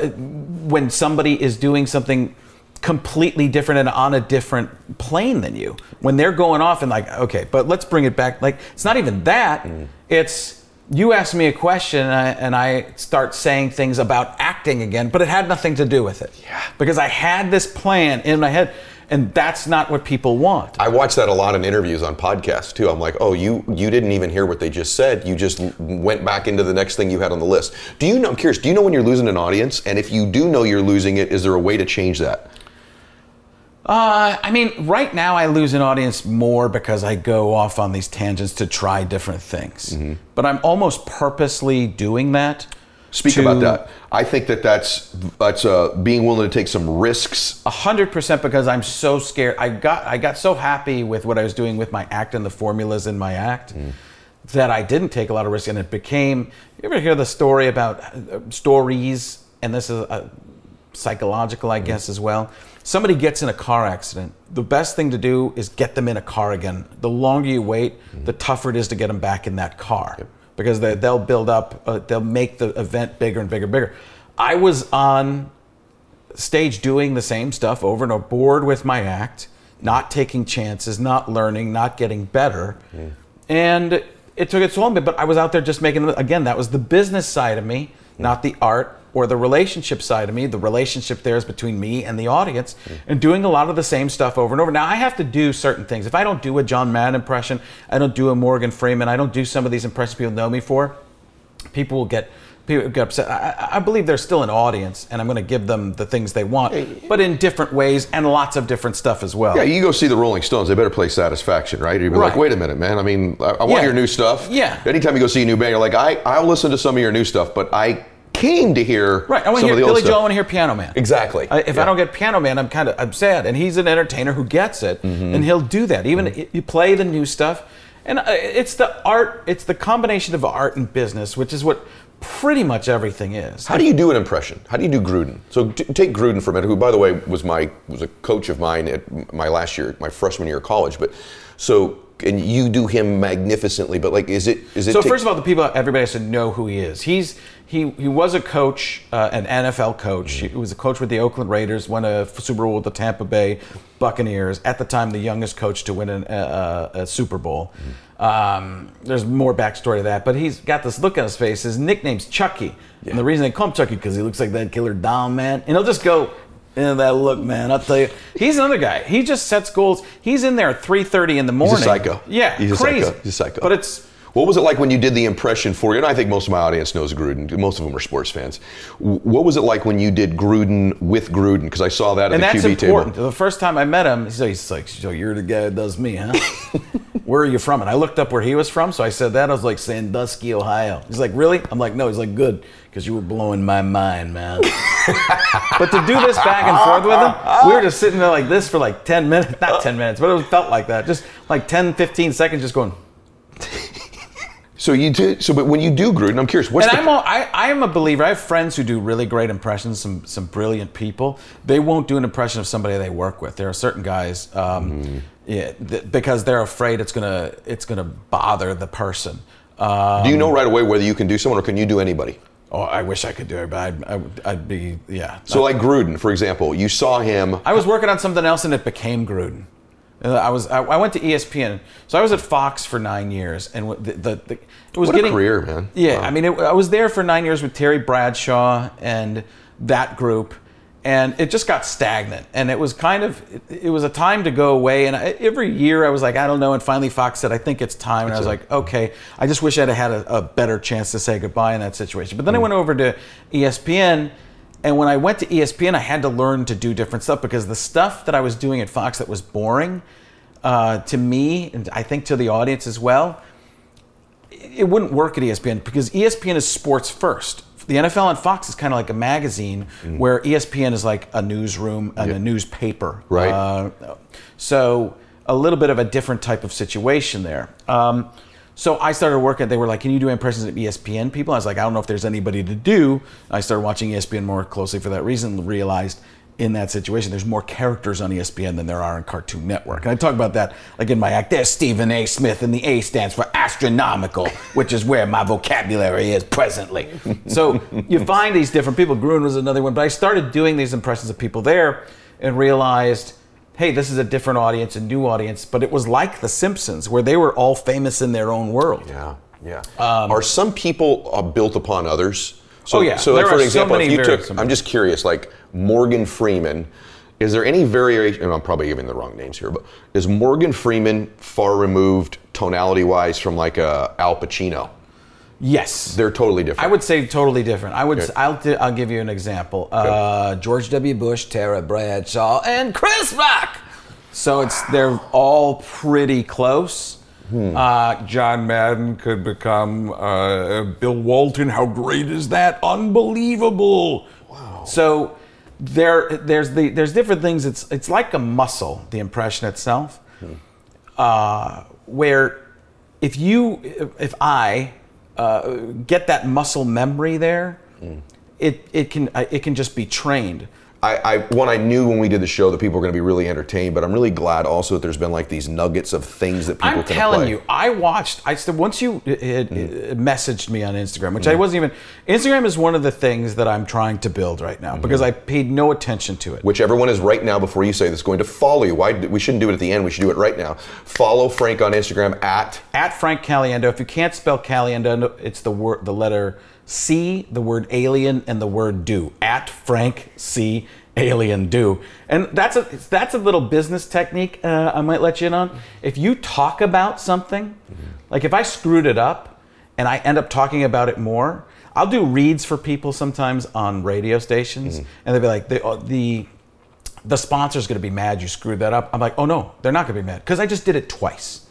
when somebody is doing something completely different and on a different plane than you. When they're going off and like, okay, but let's bring it back. Like, it's not even that. Mm. It's you ask me a question and I, and I start saying things about acting again, but it had nothing to do with it. Yeah. Because I had this plan in my head, and that's not what people want. I watch that a lot in interviews on podcasts too. I'm like, oh, you you didn't even hear what they just said. You just went back into the next thing you had on the list. Do you know? I'm curious. Do you know when you're losing an audience? And if you do know you're losing it, is there a way to change that? Uh, I mean, right now I lose an audience more because I go off on these tangents to try different things. Mm-hmm. But I'm almost purposely doing that. Speak to- about that. I think that that's that's uh, being willing to take some risks. A hundred percent because I'm so scared. I got I got so happy with what I was doing with my act and the formulas in my act that I didn't take a lot of risk, and it became. You ever hear the story about uh, stories? And this is a psychological, I mm-hmm. guess, as well. Somebody gets in a car accident. The best thing to do is get them in a car again. The longer you wait, mm-hmm. the tougher it is to get them back in that car because they, they'll build up. Uh, they'll make the event bigger and bigger, and bigger. I was on stage doing the same stuff over and over, bored with my act, not taking chances, not learning, not getting better. Mm. And it took its toll on me, but I was out there just making, again, that was the business side of me, mm. not the art or the relationship side of me. The relationship there is between me and the audience and doing a lot of the same stuff over and over. Now, I have to do certain things. If I don't do a John Madden impression, I don't do a Morgan Freeman, I don't do some of these impressions people know me for, people will get people get upset. I, I believe there's still an audience, and I'm going to give them the things they want, but in different ways and lots of different stuff as well. Yeah, you go see the Rolling Stones. They better play Satisfaction, right? You'd be like, wait a minute, man. I mean, I, I want Yeah. your new stuff. Yeah. Anytime you go see a new band, you're like, I I'll listen to some of your new stuff, but I came to hear Right, I want to hear Billy Joel. I want to hear Piano Man. Exactly. I, if Yeah. I don't get Piano Man, I'm kind of I'm sad. And he's an entertainer who gets it, Mm-hmm. and he'll do that. Even you play the new stuff, and uh, it's the art. It's the combination of art and business, which is what pretty much everything is. How do you do an impression? How do you do Gruden? So t- take Gruden for a minute, who, by the way, was my was a coach of mine at my last year, my freshman year of college. But so and you do him magnificently. But like, is it is it? So take- first of all, the people, everybody has to know who he is. He's he he was a coach, uh, an NFL coach. He was a coach with the Oakland Raiders, won a Super Bowl with the Tampa Bay Buccaneers. At the time, the youngest coach to win an, a, a, Super Bowl. Um, there's more backstory to that, but he's got this look on his face. His nickname's Chucky, and the reason they call him Chucky because he looks like that killer Dom man, and he'll just go. Yeah, that look, man. I'll tell you, he's another guy. He just sets goals. He's in there at 3:30 in the morning. He's a psycho. Yeah, He's a crazy. psycho. He's a psycho. But it's What was it like when you did the impression for you? And I think most of my audience knows Gruden. Most of them are sports fans. What was it like when you did Gruden with Gruden? Because I saw that at and the that's QB important. table. The first time I met him, he's like, he's like, so you're the guy that does me, huh? where are you from? And I looked up where he was from, so I said that. I was like, Sandusky, Ohio. He's like, really? I'm like, no. He's like, good, because you were blowing my mind, man. but to do this back and forth with him, we were just sitting there like this for like 10 minutes. Not 10 minutes, but it felt like that. Just like 10, 15 seconds, just going. So you did. So, but when you do Gruden, I'm curious. What's And the, I'm a, I, I am a believer. I have friends who do really great impressions, some some brilliant people. They won't do an impression of somebody they work with. There are certain guys, um, yeah, th- because they're afraid it's gonna it's gonna bother the person. Uh, do you know right away whether you can do someone or can you do anybody? Oh, I wish I could do it, but I'd, I'd be yeah. So, like Gruden, for example, you saw him. I was working on something else and it became Gruden. Uh, I was I, I went to ESPN, so I was at Fox for nine years, and the, the, the it was What a getting career, man. Yeah, Wow. I mean, it, I was there for nine years with Terry Bradshaw and that group, and it just got stagnant. And it was kind of it, it was a time to go away. And I, every year I was like, I don't know. And finally Fox said, I think it's time. And I was like, okay. I just wish I'd have had a, a better chance to say goodbye in that situation. But then I went over to ESPN. And when I went to ESPN, I had to learn to do different stuff because the stuff that I was doing at Fox that was boring uh, to me, and I think to the audience as well, it wouldn't work at ESPN because ESPN is sports first. The NFL on Fox is kind of like a magazine, where E ESPN is like a newsroom and a newspaper. Right. Uh, so a little bit of a different type of situation there. Um, so I started working. They were like, "Can you do impressions of ESPN people?" I was like, "I don't know if there's anybody to do." I started watching ESPN more closely for that reason. Realized in that situation, there's more characters on ESPN than there are on Cartoon Network. And I talk about that like in my act. There's Stephen A. Smith, and the A stands for astronomical, which is where my vocabulary is presently. So you find these different people. Gruden was another one, but I started doing these impressions of people there and realized hey, this is a different audience, a new audience. But it was like The Simpsons, where they were all famous in their own world. Yeah, yeah. are some people uh, built upon others? So, Oh, yeah. So, like for are so example, if you took. I'm just curious, like Morgan Freeman. Is there any variation? and I'm probably giving the wrong names here, but is Morgan Freeman far removed tonality wise from like a Al Pacino? Yes. They're totally different. I would say totally different. I would. Okay. I'll. I'll give you an example. Uh, George W. Bush, Terry Bradshaw, and Chris Rock. So it's they're all pretty close. Uh, John Madden could become uh, Bill Walton. How great is that? Unbelievable. Wow. So there, there's the there's different things. It's it's like a muscle, the impression itself, uh, where if you if I uh, get that muscle memory there, it it can uh, it can just be trained. I, I one I knew when we did the show that people were going to be really entertained, but I'm really glad also that there's been like these nuggets of things that people I'm can telling you, I watched. I said once you uh, had, uh, messaged me on Instagram, which I wasn't even. Instagram is one of the things that I'm trying to build right now because I paid no attention to it. which everyone is right now before you say this going to follow you. Why we shouldn't do it at the end? We should do it right now. Follow Frank on Instagram at at Frank Caliendo. If you can't spell Caliendo, it's the word, the letter C, the word alien, and the word do. At Frank C Alien Do, and that's a that's a little business technique uh, I might let you in on. If you talk about something, like if I screwed it up, and I end up talking about it more, I'll do reads for people sometimes on radio stations, and they'll be like the uh, the the sponsor's going to be mad you screwed that up. I'm like, oh no, they're not going to be mad because I just did it twice.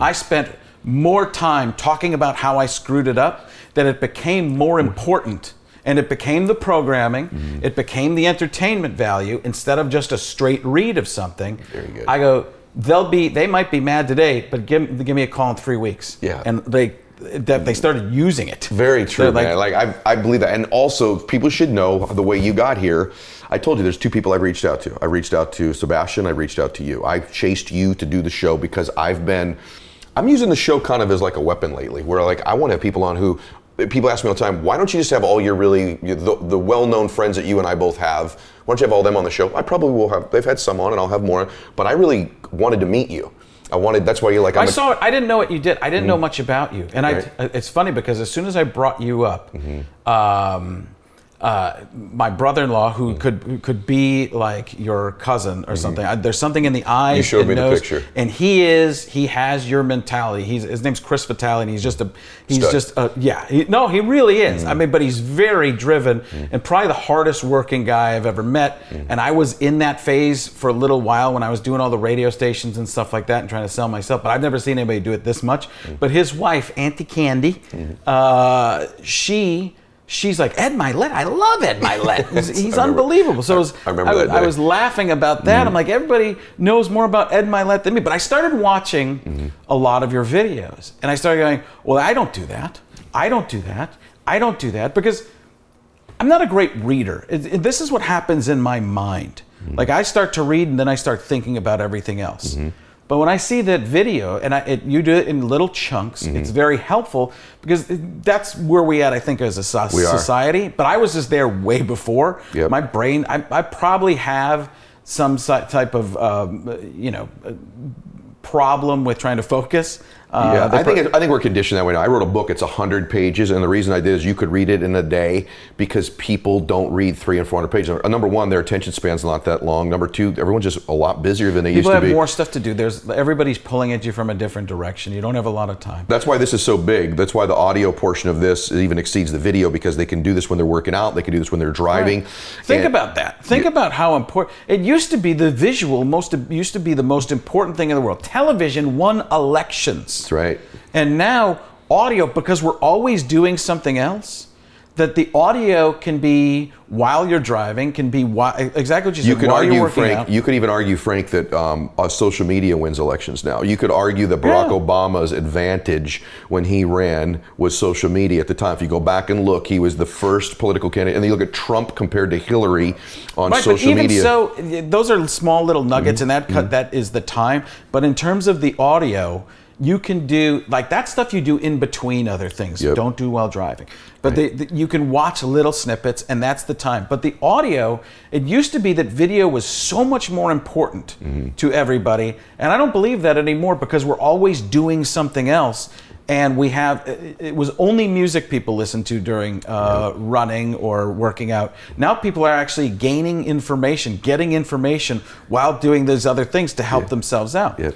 I spent more time talking about how I screwed it up that it became more important. And it became the programming, mm-hmm. it became the entertainment value instead of just a straight read of something. Very good. I go, they'll be, they might be mad today, but give, give me a call in three weeks. Yeah. And they, that they started using it. Very true, They're man. Like I, I believe that, and also people should know the way you got here. I told you there's two people I've reached out to. I reached out to Sebastian. I reached out to you. I chased you to do the show because I've been. I'm using the show kind of as like a weapon lately, where like I want to have people on who. People ask me all the time, why don't you just have all your really the, the well-known friends that you and I both have? Why don't you have all them on the show? I probably will have. They've had some on, and I'll have more. But I really wanted to meet you. I wanted. That's why you're like. I'm I a- saw it. I didn't know what you did. I didn't know much about you, and Right. I. It's funny because as soon as I brought you up, um, uh, my brother-in-law, who mm. could who could be like your cousin or mm-hmm. something. I, there's something in the eyes. You showed and me the nose, picture. and he is. He has your mentality. He's his name's Chris Vitale, and he's just a. He's Stud. just a, yeah. He, no, he really is. Mm. I mean, but he's very driven mm. and probably the hardest working guy I've ever met. And I was in that phase for a little while when I was doing all the radio stations and stuff like that and trying to sell myself. But I've never seen anybody do it this much. But his wife, Auntie Candy, mm-hmm. uh, she. She's like Ed Mylett. I love Ed Mylett. He's, he's unbelievable. So it was, I that I was laughing about that. I'm like, everybody knows more about Ed Mylett than me. But I started watching a lot of your videos, and I started going, well, I don't do that. I don't do that. I don't do that because I'm not a great reader. It- it- this is what happens in my mind. Like I start to read, and then I start thinking about everything else. But when I see that video, and I, it, you do it in little chunks, it's very helpful because that's where we at, I think, as a so- society. But I was just there way before. Yep. My brain, I, I probably have some type of, um, you know, problem with trying to focus. Uh, yeah, I think I think we're conditioned that way now. I wrote a book; it's hundred pages, and the reason I did is you could read it in a day because people don't read three and four hundred pages. Uh, Number one, their attention span's not that long. Number two, everyone's just a lot busier than they People used to be. People have more stuff to do. There's everybody's pulling at you from a different direction. You don't have a lot of time. That's why this is so big. That's why the audio portion of this even exceeds the video because they can do this when they're working out. They can do this when they're driving. Think And- about that. Think about how important it used to be. The visual most used to be the most important thing in the world. Television won elections. Right. And now audio, because we're always doing something else, that the audio can be while you're driving, can be while, exactly what you said. You could while you're argue, Frank. out. You could even argue, Frank, that um, uh, social media wins elections now. You could argue that Barack Yeah. Obama's advantage when he ran was social media at the time. If you go back and look, he was the first political candidate. And then you look at Trump compared to Hillary on Right, social but even media. so, those are small little nuggets, and that Mm-hmm. that is the time. But in terms of the audio, you can do like that stuff you do in between other things. Yep. Don't do while driving. But the, the- you can watch little snippets, and that's the time. But the audio, it used to be that video was so much more important Mm-hmm. to everybody, and I don't believe that anymore because we're always doing something else. And we have, it was only music people listened to during uh, running or working out. Now people are actually gaining information, getting information while doing those other things to help themselves out. Yeah.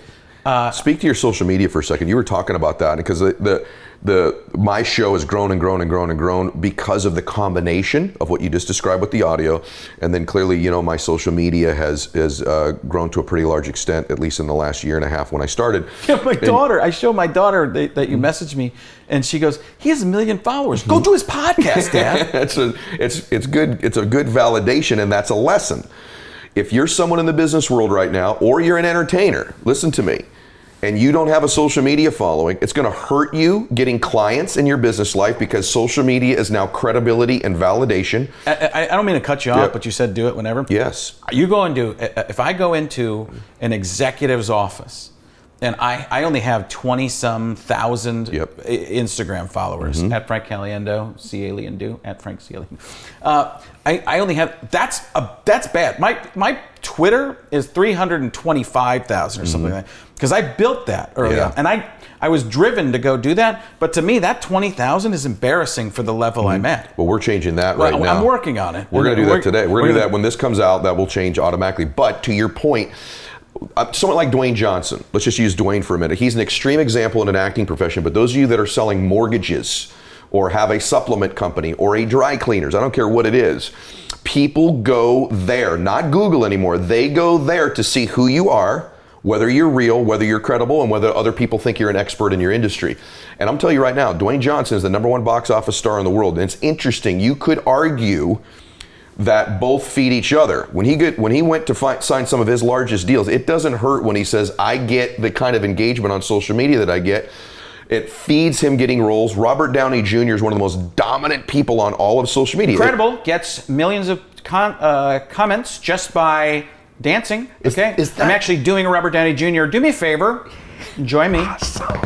Uh, Speak to your social media for a second. You were talking about that because the, the the my show has grown and grown and grown and grown because of the combination of what you just described with the audio, and then clearly, you know, my social media has has uh, grown to a pretty large extent, at least in the last year and a half when I started. Yeah, my And- daughter, I show my daughter that, that you mm-hmm. messaged me, and she goes, "He has a million followers. Go mm-hmm. do his podcast, Dad." it's a it's it's good it's a good validation and that's a lesson. If you're someone in the business world right now or you're an entertainer, listen to me. And you don't have a social media following, it's going to hurt you getting clients in your business life because social media is now credibility and validation. I, I, I don't mean to cut you off, Yeah. but you said do it whenever. Yes. You go into if I go into an executive's office, and I, I only have twenty some thousand Yep. Mm-hmm. Instagram followers at Frank Caliendo, C A Liendo, at Frank C. Uh, I, I only have that's a that's bad. My my Twitter is three hundred and twenty five thousand or something like that because I built that early Mm-hmm. Yeah. on, and I I was driven to go do that. But to me, that twenty thousand is embarrassing for the level I'm at. Well, we're changing that Mm-hmm. right Well, now. I'm working on it. We're going to do that today. We're, going to do that when this comes out. That will change automatically. But to your point, Uh, someone like Dwayne Johnson. Let's just use Dwayne for a minute. He's an extreme example in an acting profession. But those of you that are selling mortgages, or have a supplement company, or a dry cleaners, I don't care what it is. People go there, not Google anymore. They go there to see who you are whether you're real, whether you're credible, and whether other people think you're an expert in your industry. And I'm telling you right now, Dwayne Johnson is the number one box office star in the world. And it's interesting. You could argue that both feed each other. When he get, when he went to find, sign some of his largest deals, it doesn't hurt when he says, "I get the kind of engagement on social media that I get." It feeds him getting roles. Robert Downey Jr. is one of the most dominant people on all of social media. Incredible gets millions of con- uh, comments just by dancing. okay, is that- I'm actually doing a Robert Downey Jr. Do me a favor, join me. Sorry.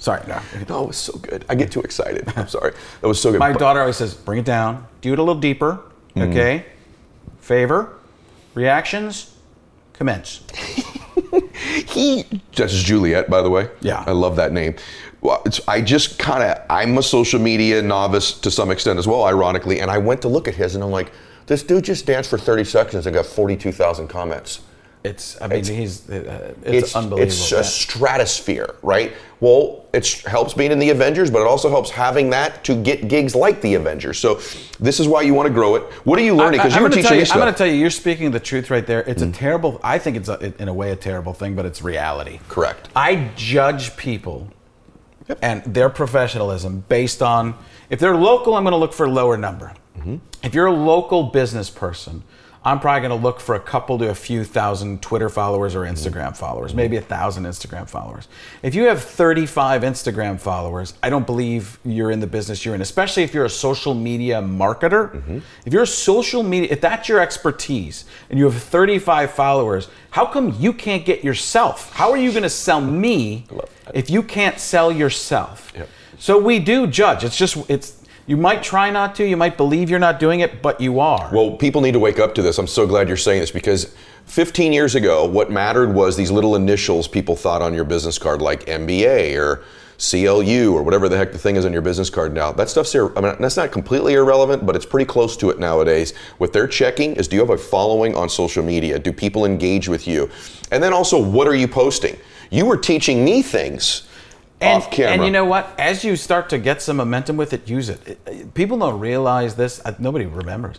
Sorry, no. No, it was so good. I get too excited. I'm sorry. That was so good. My But- daughter always says, "Bring it down. Do it a little deeper." Mm-hmm. Okay. Favor, reactions, commence. he that's Juliet, by the way. Yeah. I love that name. Well, it's, I just kind of I'm a social media novice to some extent as well, ironically, and I went to look at his and I'm like, this dude just danced for 30 seconds and got 42,000 comments. It's. I mean, he's. Uh, it's, unbelievable. It's a stratosphere, right? Well, it helps being in the Avengers, but it also helps having that to get gigs like the Avengers. So this is why you want to grow it. What are you learning? Because you were teaching you, me stuff. I'm going to tell you, you're speaking the truth right there. Mm. It's a terrible. I think it's a, in a way a terrible thing, but it's reality. Correct. I judge people and their professionalism based on if they're local, I'm going to look for a lower number. Mm-hmm. If you're a local business person, I'm probably going to look for a couple to a few thousand Twitter followers or Instagram followers, maybe a thousand Instagram followers. If you have 35 Instagram followers, I don't believe you're in the business you're in, especially if you're a social media marketer. Mm-hmm. If you're a social media, if that's your expertise and you have 35 followers, how come you can't get yourself? How are you going to sell me if you can't sell yourself? Yep. So we do judge. It's just, it's, you might try not to, you might believe you're not doing it, but you are. Well, people need to wake up to this. I'm so glad you're saying this because 15 years ago, what mattered was these little initials people thought on your business card, like MBA or CLU or whatever the heck the thing is on your business card now. That stuff's ir- I mean, that's not completely irrelevant, but it's pretty close to it nowadays. What they're checking is do you have a following on social media? Do people engage with you? And then also, what are you posting? You were teaching me things And, off camera. and you know what? As you start to get some momentum with it, use it. People don't realize this. Nobody remembers.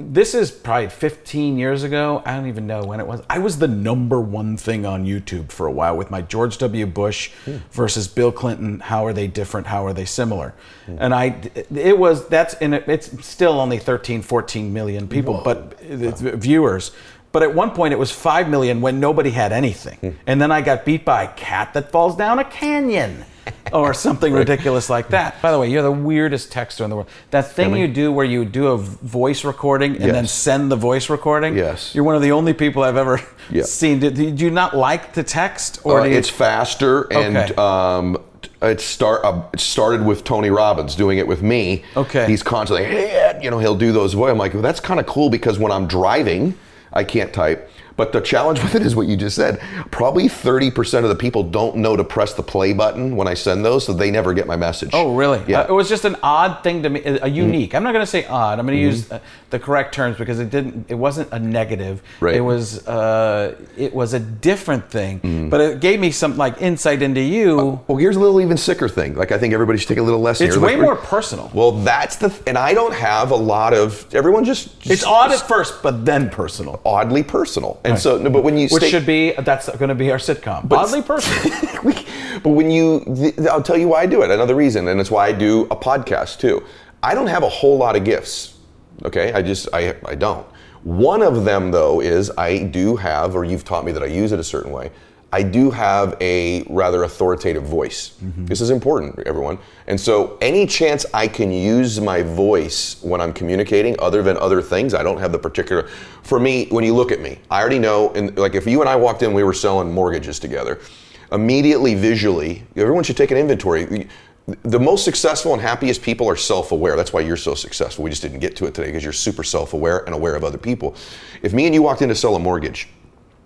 This is probably 15 years ago. I don't even know when it was. I was the number one thing on YouTube for a while with my George W. Bush hmm. versus Bill Clinton. How are they different? How are they similar? And I, it was that's it, it's still only 13, 14 million people, but it's viewers. But at one point, it was five million when nobody had anything, and then I got beat by a cat that falls down a canyon, or something ridiculous like that. By the way, you're the weirdest texter in the world. That thing you do where you do a voice recording and then send the voice recording. Yes. you're one of the only people I've ever Yeah. seen. Do, do you not like to text, or Uh, you, it's faster and Okay. um, it start uh, it started with Tony Robbins doing it with me. Okay. He's constantly, hey, you know, he'll do those. Voice. I'm like, well, that's kind of cool because when I'm driving, I can't type. But the challenge with it is what you just said. Probably 30% of the people don't know to press the play button when I send those, so they never get my message. Oh, really? Yeah. Mm-hmm. Uh, it was just an odd thing to me, a a unique. I'm not going to say odd. I'm going to use uh, the correct terms because it didn't. It wasn't a negative. Right. It was. Uh, it was a different thing, Mm-hmm. but it gave me some like insight into you. Well, here's a little even sicker thing. Like I think everybody should take a little lesson. it's here. way Like, more personal. Well, that's the, th- and I don't have a lot of. Everyone just. it's just- odd at first, but then personal. oddly personal. And so, no, but when you Which should be that's going to be our sitcom. Oddly personal. but when you, th- I'll tell you why I do it. Another reason, and it's why I do a podcast too. I don't have a whole lot of gifts. Okay, I just, I, I don't. One of them though is I do have, or you've taught me that I use it a certain way. I do have a rather authoritative voice. Mm-hmm. This is important, everyone. And so, any chance I can use my voice when I'm communicating, other than other things, I don't have the particular. For me, when you look at me, I already know. And like, if you and I walked in, we were selling mortgages together. Immediately, visually, everyone should take an inventory. The most successful and happiest people are self-aware. That's why you're so successful. We just didn't get to it today because you're super self-aware and aware of other people. If me and you walked in to sell a mortgage,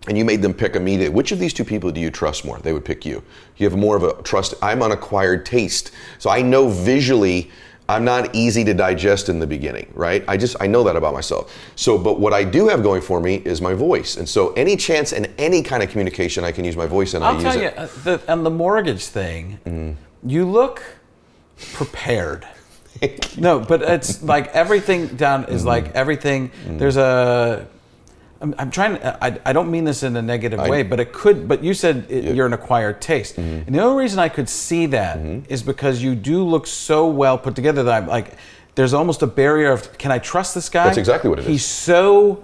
and you made them pick immediately which of these two people do you trust more? They would pick you. You have more of a trust. I'm unacquired taste. So i know visually i'm not easy to digest in the beginning right? I just i know that about myself. So but what i do have going for me is my voice. And so any chance in any kind of communication i can use my voice and i I'll use tell you, it uh, the, on the mortgage thing, mm. you look prepared. no, but it's like everything down is mm-hmm. like everything. Mm. There's a. I'm, I'm trying. to- I, I don't mean this in a negative way, but it could. But you said it, you're an acquired taste, mm-hmm. and the only reason I could see that mm-hmm. is because you do look so well put together that I'm like, there's almost a barrier of can I trust this guy? That's exactly what it is. He's so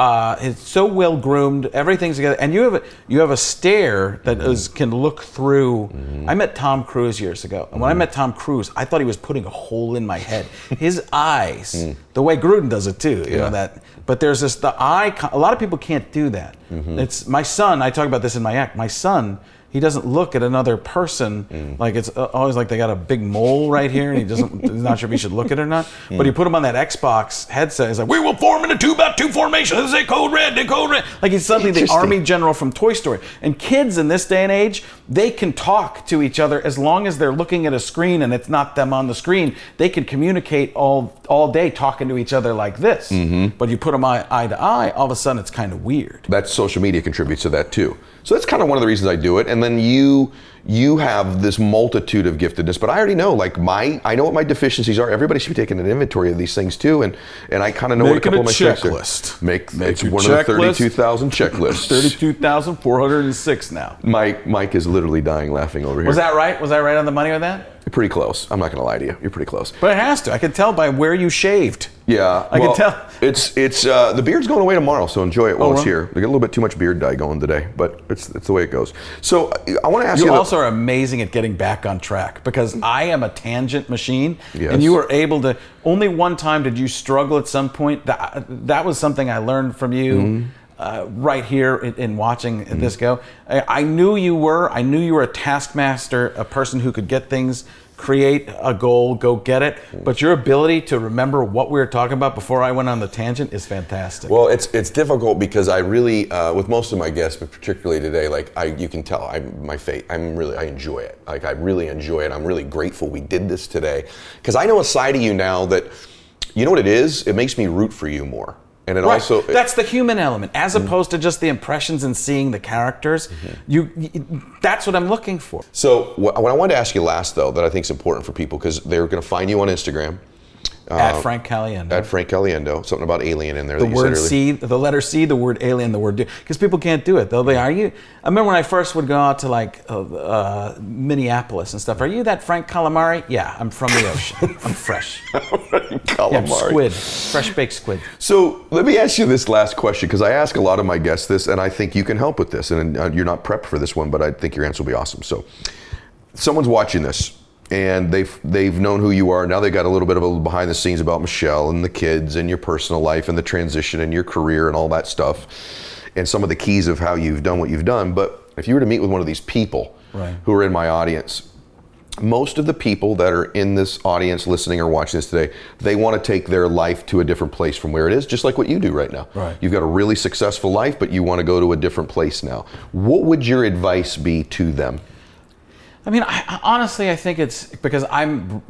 uh, it's so well groomed. Everything's together, and you have a you have a stare that mm-hmm. is can look through. Mm-hmm. I met Tom Cruise years ago, and when I mm-hmm. met Tom Cruise, I thought he was putting a hole in my head. His eyes, mm. the way Gruden does it too, you Yeah. know that. But there's this the eye. A lot of people can't do that. It's my son. I talk about this in my act. My son. He doesn't look at another person mm. like it's uh, always like they got a big mole right here, and he doesn't. he's not sure if he should look at it or not. But you mm. put him on that Xbox headset. He's like, "We will form in a two by two formation. This is a code red. The code red." Like he's suddenly the army general from Toy Story. And kids in this day and age, they can talk to each other as long as they're looking at a screen and it's not them on the screen. They can communicate all all day talking to each other like this. Mm-hmm. But you put them eye, eye to eye, all of a sudden it's kind of weird. that social media contributes to that too. So that's kind of one of the reasons I do it. And then you you have this multitude of giftedness, but I already know like my I know what my deficiencies are. Everybody should be taking an inventory of these things too, and and I kind of know what a couple a of my strengths are. checklist. Make, Make it's your one of the checklist. thirty-two thousand checklists. Thirty-two thousand four hundred and six now. Mike Mike is literally dying laughing over here. Was that right? Was I right on the money with that? You're pretty close? I'm not going to lie to you. You're pretty close. But it has to. I can tell by where you shaved. Yeah, I can tell. It's it's uh, the beard's going away tomorrow, so enjoy it while Oh, it's really? here. We got a little bit too much beard dye going today, but it's it's the way it goes. So uh, I want to ask you. You are amazing at getting back on track because I am a tangent machine, Yes. and you were able to. Only one time did you struggle at some point. That that was something I learned from you. Mm-hmm. uh, right here in, in watching this go. I, I knew you were. I knew you were a taskmaster, a person who could get things, create a goal, go get it. But your ability to remember what we were talking about before I went on the tangent is fantastic. Well, it's it's difficult because I really, uh, with most of my guests, but particularly today, like I, you can tell, I'm my fate, I'm really, I enjoy it. Like I really enjoy it. I'm really grateful we did this today because I know a side of you now that, you know what it is? It makes me root for you more, and it Right. also that's the human element, as Mm-hmm. opposed to just the impressions and seeing the characters. You, you, that's what I'm looking for. So what, what I wanted to ask you last, though, that I think is important for people because they're going to find you on Instagram at Frank Caliendo. Uh, at Frank Caliendo. Something about alien in there. the word. C, the letter C, the word alien, the word do, because people can't do it. They'll be, are you? I remember when I first would go out to like uh, uh, Minneapolis and stuff. Are you that Frank Calamari? Yeah, I'm from the ocean. I'm fresh. Yeah, I'm squid, fresh baked squid. So let me ask you this last question because I ask a lot of my guests this, and I think you can help with this. And uh, you're not prepped for this one, but I think your answer will be awesome. So, someone's watching this, and they've they've known who you are. Now they got a little bit of a behind the scenes about Michelle and the kids and your personal life and the transition and your career and all that stuff, and some of the keys of how you've done what you've done. But if you were to meet with one of these people Right. who are in my audience, most of the people that are in this audience listening or watching this today, they want to take their life to a different place from where it is, just like what you do right now. Right. You've got a really successful life, but you want to go to a different place now. What would your advice be to them? I mean, I, honestly, I think it's because I'm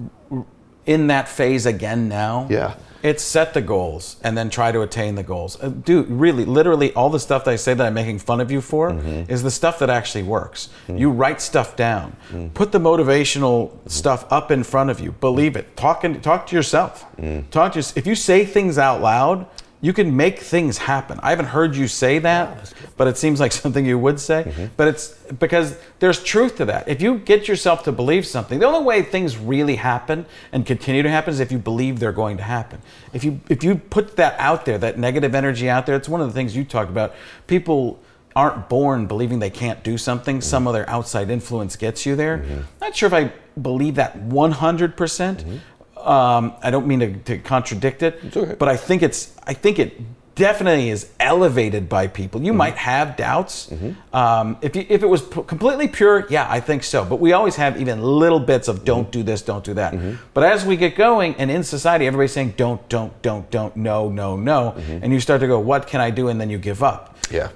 in that phase again now. Yeah. It's set the goals and then try to attain the goals. Uh, Dude, really, literally, all the stuff that I say that I'm making fun of you for Mm-hmm. is the stuff that actually works. You write stuff down, put the motivational stuff up in front of you. Believe it. Talk and talk to yourself. Talk to if you say things out loud. You can make things happen. I haven't heard you say that, but it seems like something you would say. Mm-hmm. But it's because there's truth to that. If you get yourself to believe something, the only way things really happen and continue to happen is if you believe they're going to happen. If you if you put that out there, that negative energy out there, it's one of the things you talked about. People aren't born believing they can't do something. Mm-hmm. Some other outside influence gets you there. Mm-hmm. Not sure if I believe that 100%. percent Um, I don't mean to, to contradict it, okay. but I think it's I think it definitely is elevated by people. You mm-hmm. might have doubts. Mm-hmm. Um, if you, if it was p- completely pure, yeah, I think so. But we always have even little bits of don't mm-hmm. do this, don't do that. But as we get going, and in society, everybody's saying don't, don't, don't, don't, no, no, no, and you start to go, what can I do? And then you give up Yeah.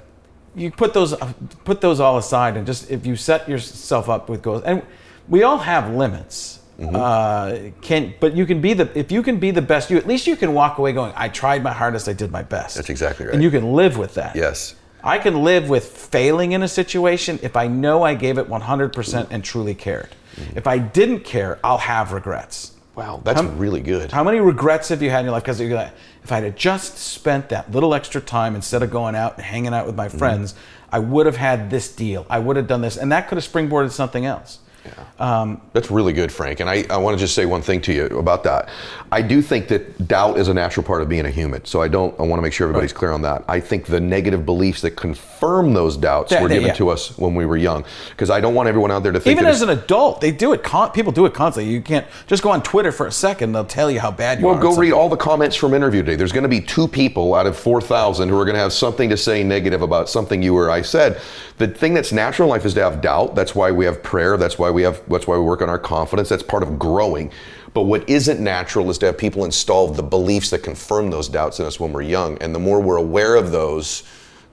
you put those uh, put those all aside and just if you set yourself up with goals and we all have limits Mm-hmm. uh, can but you can be the if you can be the best you at least you can walk away going I tried my hardest I did my best That's exactly right. and you can live with that Yes. I can live with failing in a situation if I know I gave it 100% and truly cared mm-hmm. if I didn't care I'll have regrets Wow, that's really good. how many regrets have you had in your life? Because you're like, if I had just spent that little extra time instead of going out and hanging out with my mm-hmm. friends, I would have had this deal. I would have done this, and that could have springboarded something else. Um, that's really good, Frank. And I, I want to just say one thing to you about that. I do think that doubt is a natural part of being a human. So I don't. I want to make sure everybody's clear on that. I think the negative beliefs that confirm those doubts Yeah, were yeah, given yeah. to us when we were young. Because I don't want everyone out there to think Even that as an adult, they do it. Con- people do it constantly. You can't just go on Twitter for a second; they'll tell you how bad you Well, are. go read all the comments from interview today. There's going to be two people out of 4,000 who are going to have something to say negative about something you or I said. The thing that's natural in life is to have doubt. That's why we have prayer. That's why we have. That's why we work on our confidence. That's part of growing. But what isn't natural is to have people install the beliefs that confirm those doubts in us when we're young. And the more we're aware of those,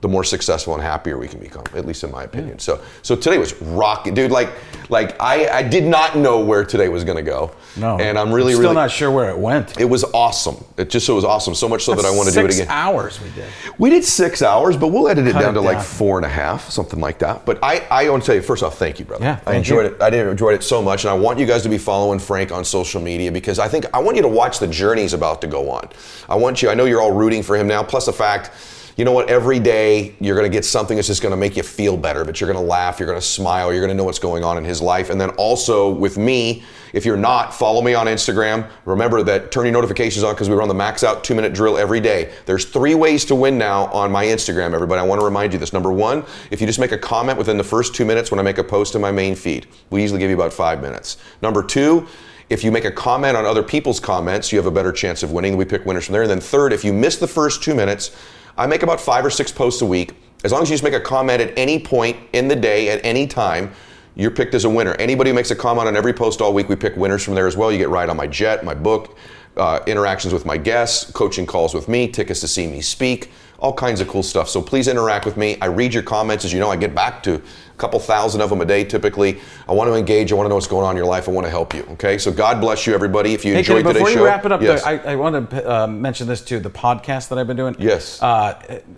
the more successful and happier we can become, at least in my opinion. So, so today was rocking, dude. Like, like I, I did not know where today was to go. no, and I'm really, really still really not sure where it went. it was awesome. It just so it was awesome. So much so that I want to do it again. Six hours we did. We did six hours, but we'll edit it Cut down it to like four and a half, something like that. But I, I want to tell you first off, thank you, brother. Yeah, I enjoyed you. it. I didn't enjoyed it so much, and I want you guys to be following Frank on social media because I think I want you to watch the journey he's about to go on. I want you. I know you're all rooting for him now. Plus the fact. You know what? Every day you're going to get something that's just going to make you feel better, but you're going to laugh, you're going to smile, you're going to know what's going on in his life. And then also with me, if you're not, follow me on Instagram. Remember that turn your notifications on because we run the max out two minute drill every day. There's three ways to win now on my Instagram, everybody. I want to remind you this. Number one, if you just make a comment within the first two minutes when I make a post in my main feed, we usually give you about five minutes. Number two, if you make a comment on other people's comments, you have a better chance of winning. We pick winners from there. And then third, if you miss the first two minutes, I make about five or six posts a week. As long as you just make a comment at any point in the day, at any time, you're picked as a winner. Anybody who makes a comment on every post all week, we pick winners from there as well. You get right on my jet, my book, uh, interactions with my guests, coaching calls with me, tickets to see me speak, all kinds of cool stuff. So please interact with me. I read your comments. As you know, I get back to couple thousand of them a day typically. I want to engage. I want to know what's going on in your life. I want to help you. Okay. So God bless you, everybody. If you Hey, enjoyed before today's you wrap it up, yes. though, I, I want to uh, mention this too. The podcast that I've been doing. Yes. Uh,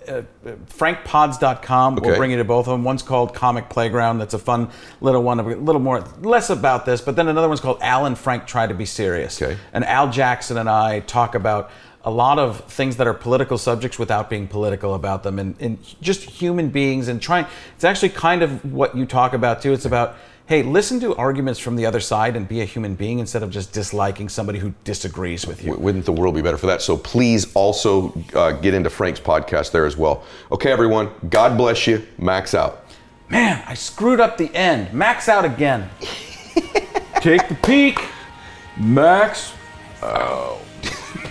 uh, uh, FrankPods.com. We'll bring you to both of them. One's called Comic Playground. That's a fun little one, a little more, less about this. But then another one's called Al and Frank Try to Be Serious. Okay. And Al Jackson and I talk about a lot of things that are political subjects without being political about them and, and just human beings and trying it's actually kind of what you talk about too it's about hey listen to arguments from the other side and be a human being instead of just disliking somebody who disagrees with you Wouldn't the world be better for that? So please also uh, get into Frank's podcast there as well. Okay, everyone. God bless you. Max out. man i screwed up the end max out again take the peak max